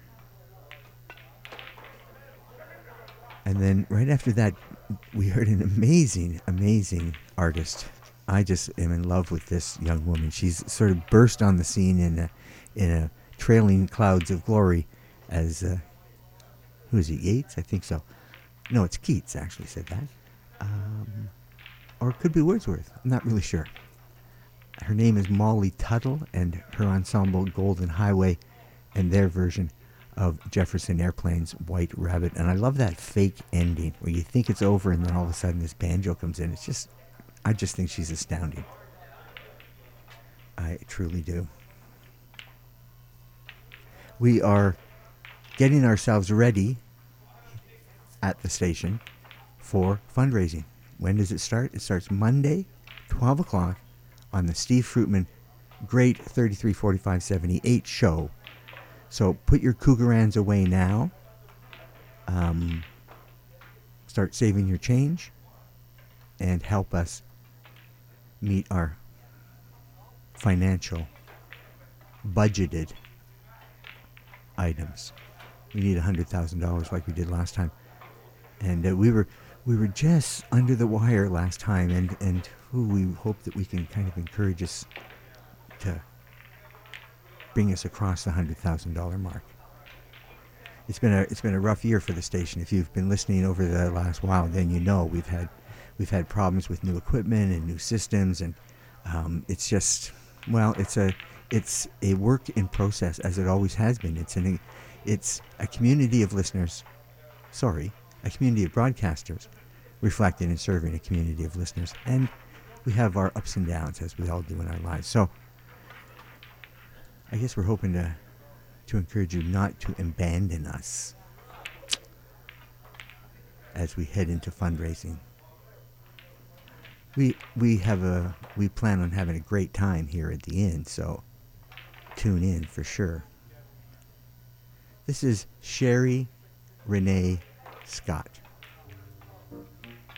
Speaker 2: And then right after that, we heard an amazing, amazing artist. I just am in love with this young woman. She's sort of burst on the scene in a, in a trailing clouds of glory as uh, who is it? Yeats, I think so. No, it's Keats actually said that, um, or it could be Wordsworth. I'm not really sure. Her name is Molly Tuttle, and her ensemble Golden Highway, and their version of Jefferson Airplane's White Rabbit. And I love that fake ending where you think it's over, and then all of a sudden this banjo comes in. It's just, I just think she's astounding. I truly do. We are getting ourselves ready at the station for fundraising. When does it start? It starts Monday, 12 o'clock on the Steve Fruitman Great 334578 show. So put your Cougarans away now. Um, start saving your change and help us meet our financial budgeted items. We need $100,000 like we did last time. And uh, we were we were just under the wire last time and and we hope that we can kind of encourage us to bring us across the $100,000 mark. It's been a it's been a rough year for the station. If you've been listening over the last while, then you know we've had we've had problems with new equipment and new systems, and um, it's just well, it's a it's a work in process as it always has been. It's an it's a community of listeners. Sorry, a community of broadcasters reflected and serving a community of listeners. And we have our ups and downs as we all do in our lives. So I guess we're hoping to to encourage you not to abandon us as we head into fundraising. We we have a we plan on having a great time here at the end, so tune in for sure. This is Sherry Renee Scott,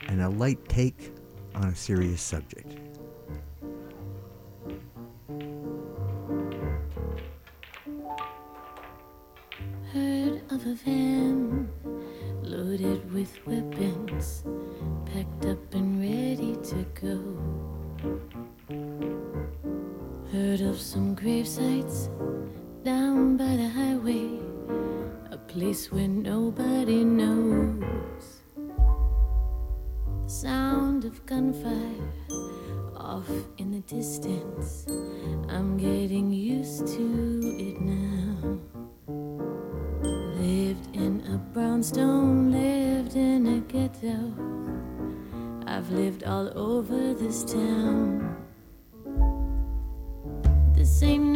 Speaker 2: and a light take on a serious subject.
Speaker 3: Heard of a van loaded with weapons, packed up and ready to go. Heard of some grave sites down by the highway, a place where nobody knows. The sound of gunfire off in the distance, I'm getting used to it now. Lived in a brownstone, lived in a ghetto. I've lived all over this town. This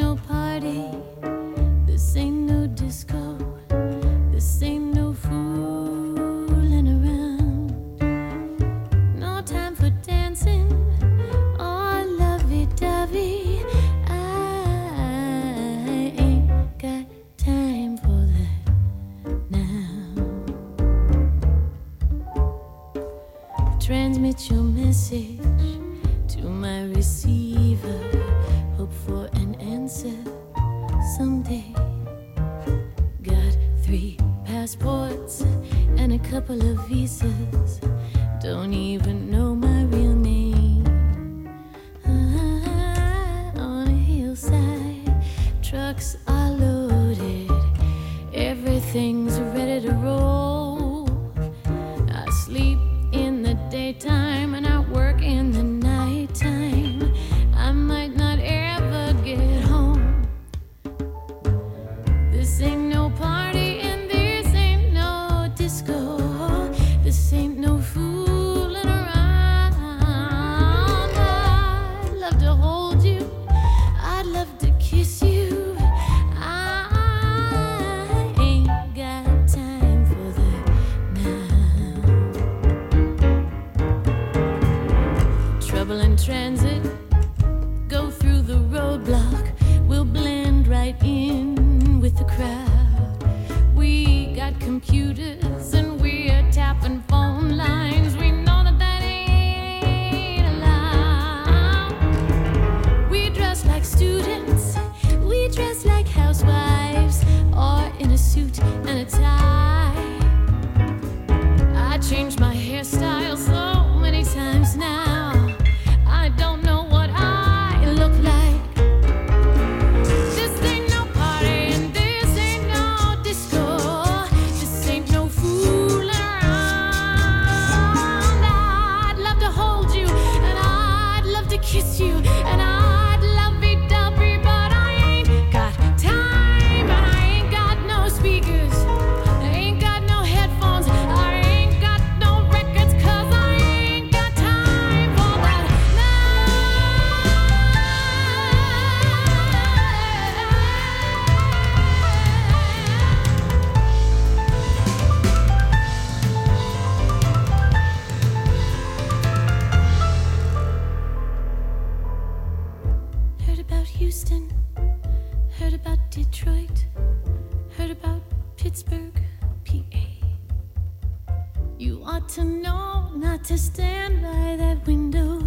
Speaker 3: to stand by that window.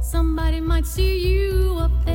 Speaker 3: Somebody might see you up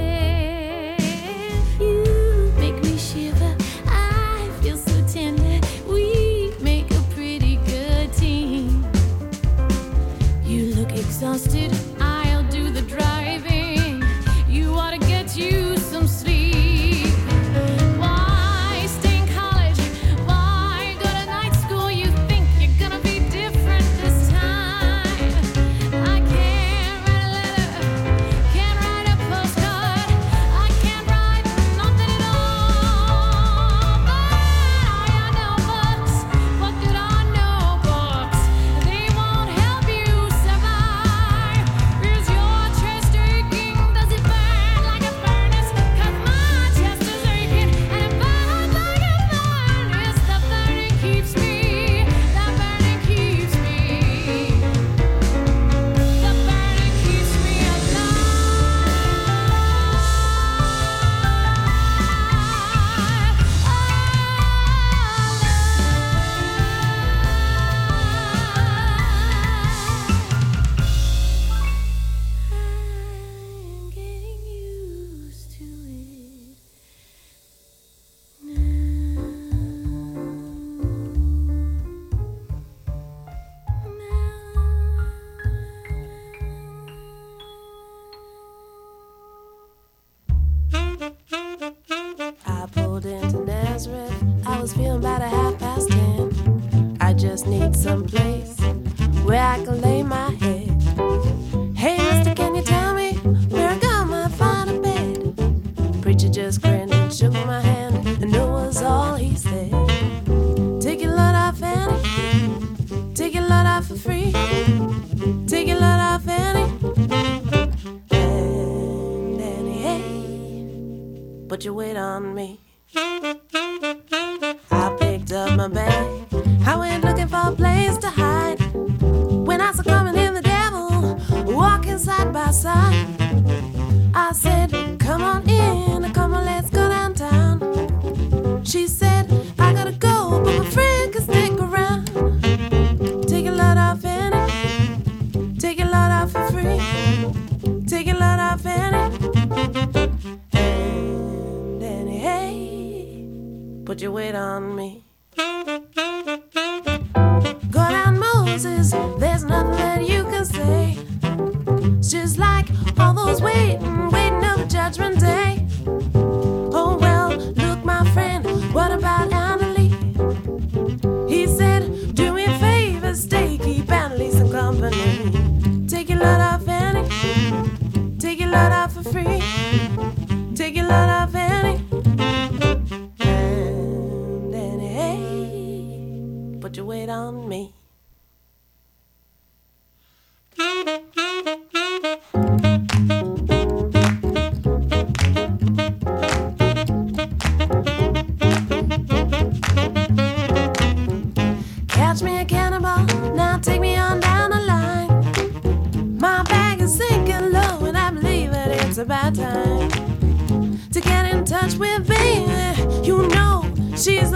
Speaker 20: she's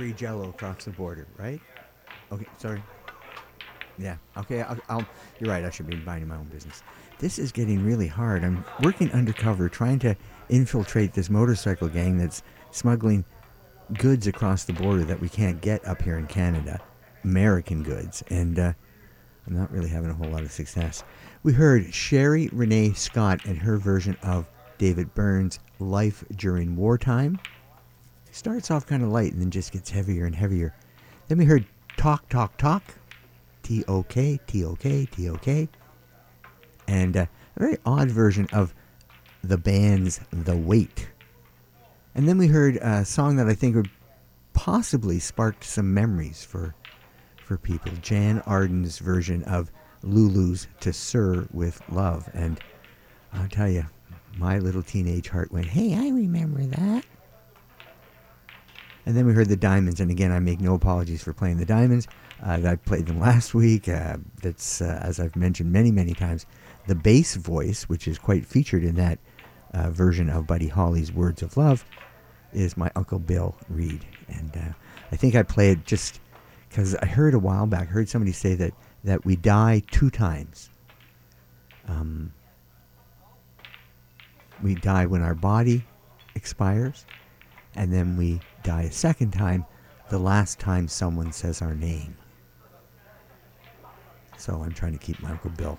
Speaker 2: sugar-free Jello across the border, right? Okay, sorry. Yeah. Okay. I'll, I'll, you're right. I should be minding my own business. This is getting really hard. I'm working undercover, trying to infiltrate this motorcycle gang that's smuggling goods across the border that we can't get up here in Canada, American goods, and uh, I'm not really having a whole lot of success. We heard Sherry Renee Scott and her version of David Byrne's "Life During Wartime." Starts off kind of light and then just gets heavier and heavier. Then we heard "Tok Tok Tok," T O K T O K T O K, and uh, a very odd version of the band's "The Weight." And then we heard a song that I think would possibly spark some memories for for people. Jann Arden's version of Lulu's "To Sir with Love," and I'll tell you, my little teenage heart went, "Hey, I remember that." And then we heard the Diamonds, and again, I make no apologies for playing the Diamonds. Uh, I played them last week. Uh, that's, uh, as I've mentioned many, many times, the bass voice, which is quite featured in that uh, version of Buddy Holly's Words of Love, is my Uncle Bill Reed. And uh, I think I play it just because I heard a while back, heard somebody say that, that we die two times. Um, we die when our body expires, and then we die a second time the last time someone says our name. So I'm trying to keep my Uncle Bill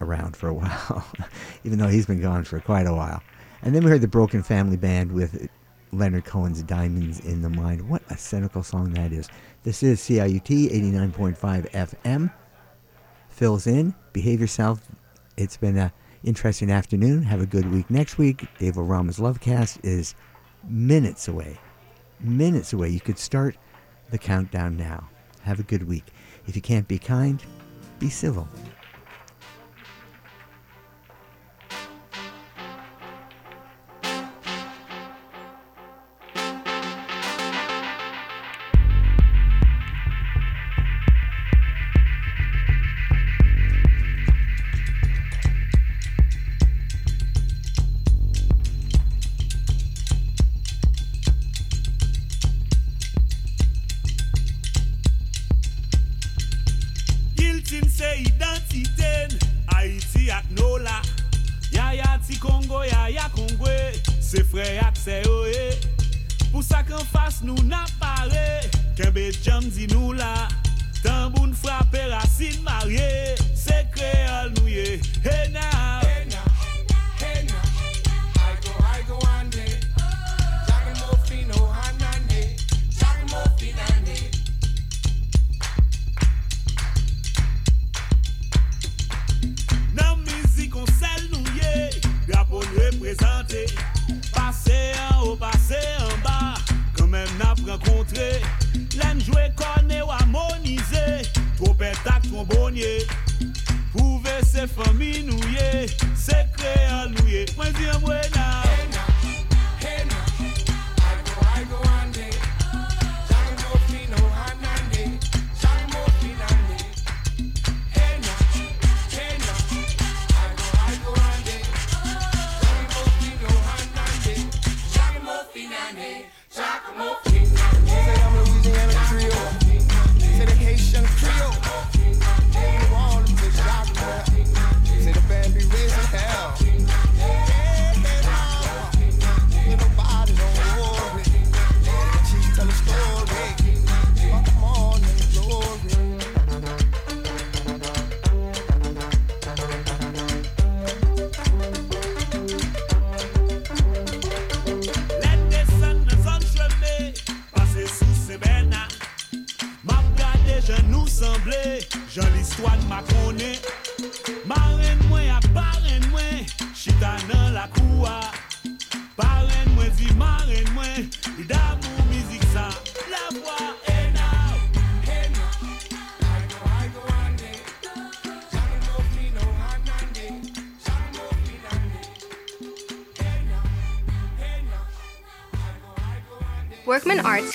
Speaker 2: around for a while, even though he's been gone for quite a while. And then we heard the Broken Family Band with Leonard Cohen's Diamonds in the Mind. What a cynical song that is. This is CIUT 89.5 FM. Phil's Inn. Behave yourself. It's been an interesting afternoon. Have a good week next week. Dave O'Rama's Lovecast is minutes away. Minutes away. You could start the countdown now. Have a good week. If you can't be kind, be civil.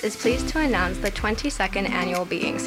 Speaker 21: Is pleased to announce the 22nd annual Beings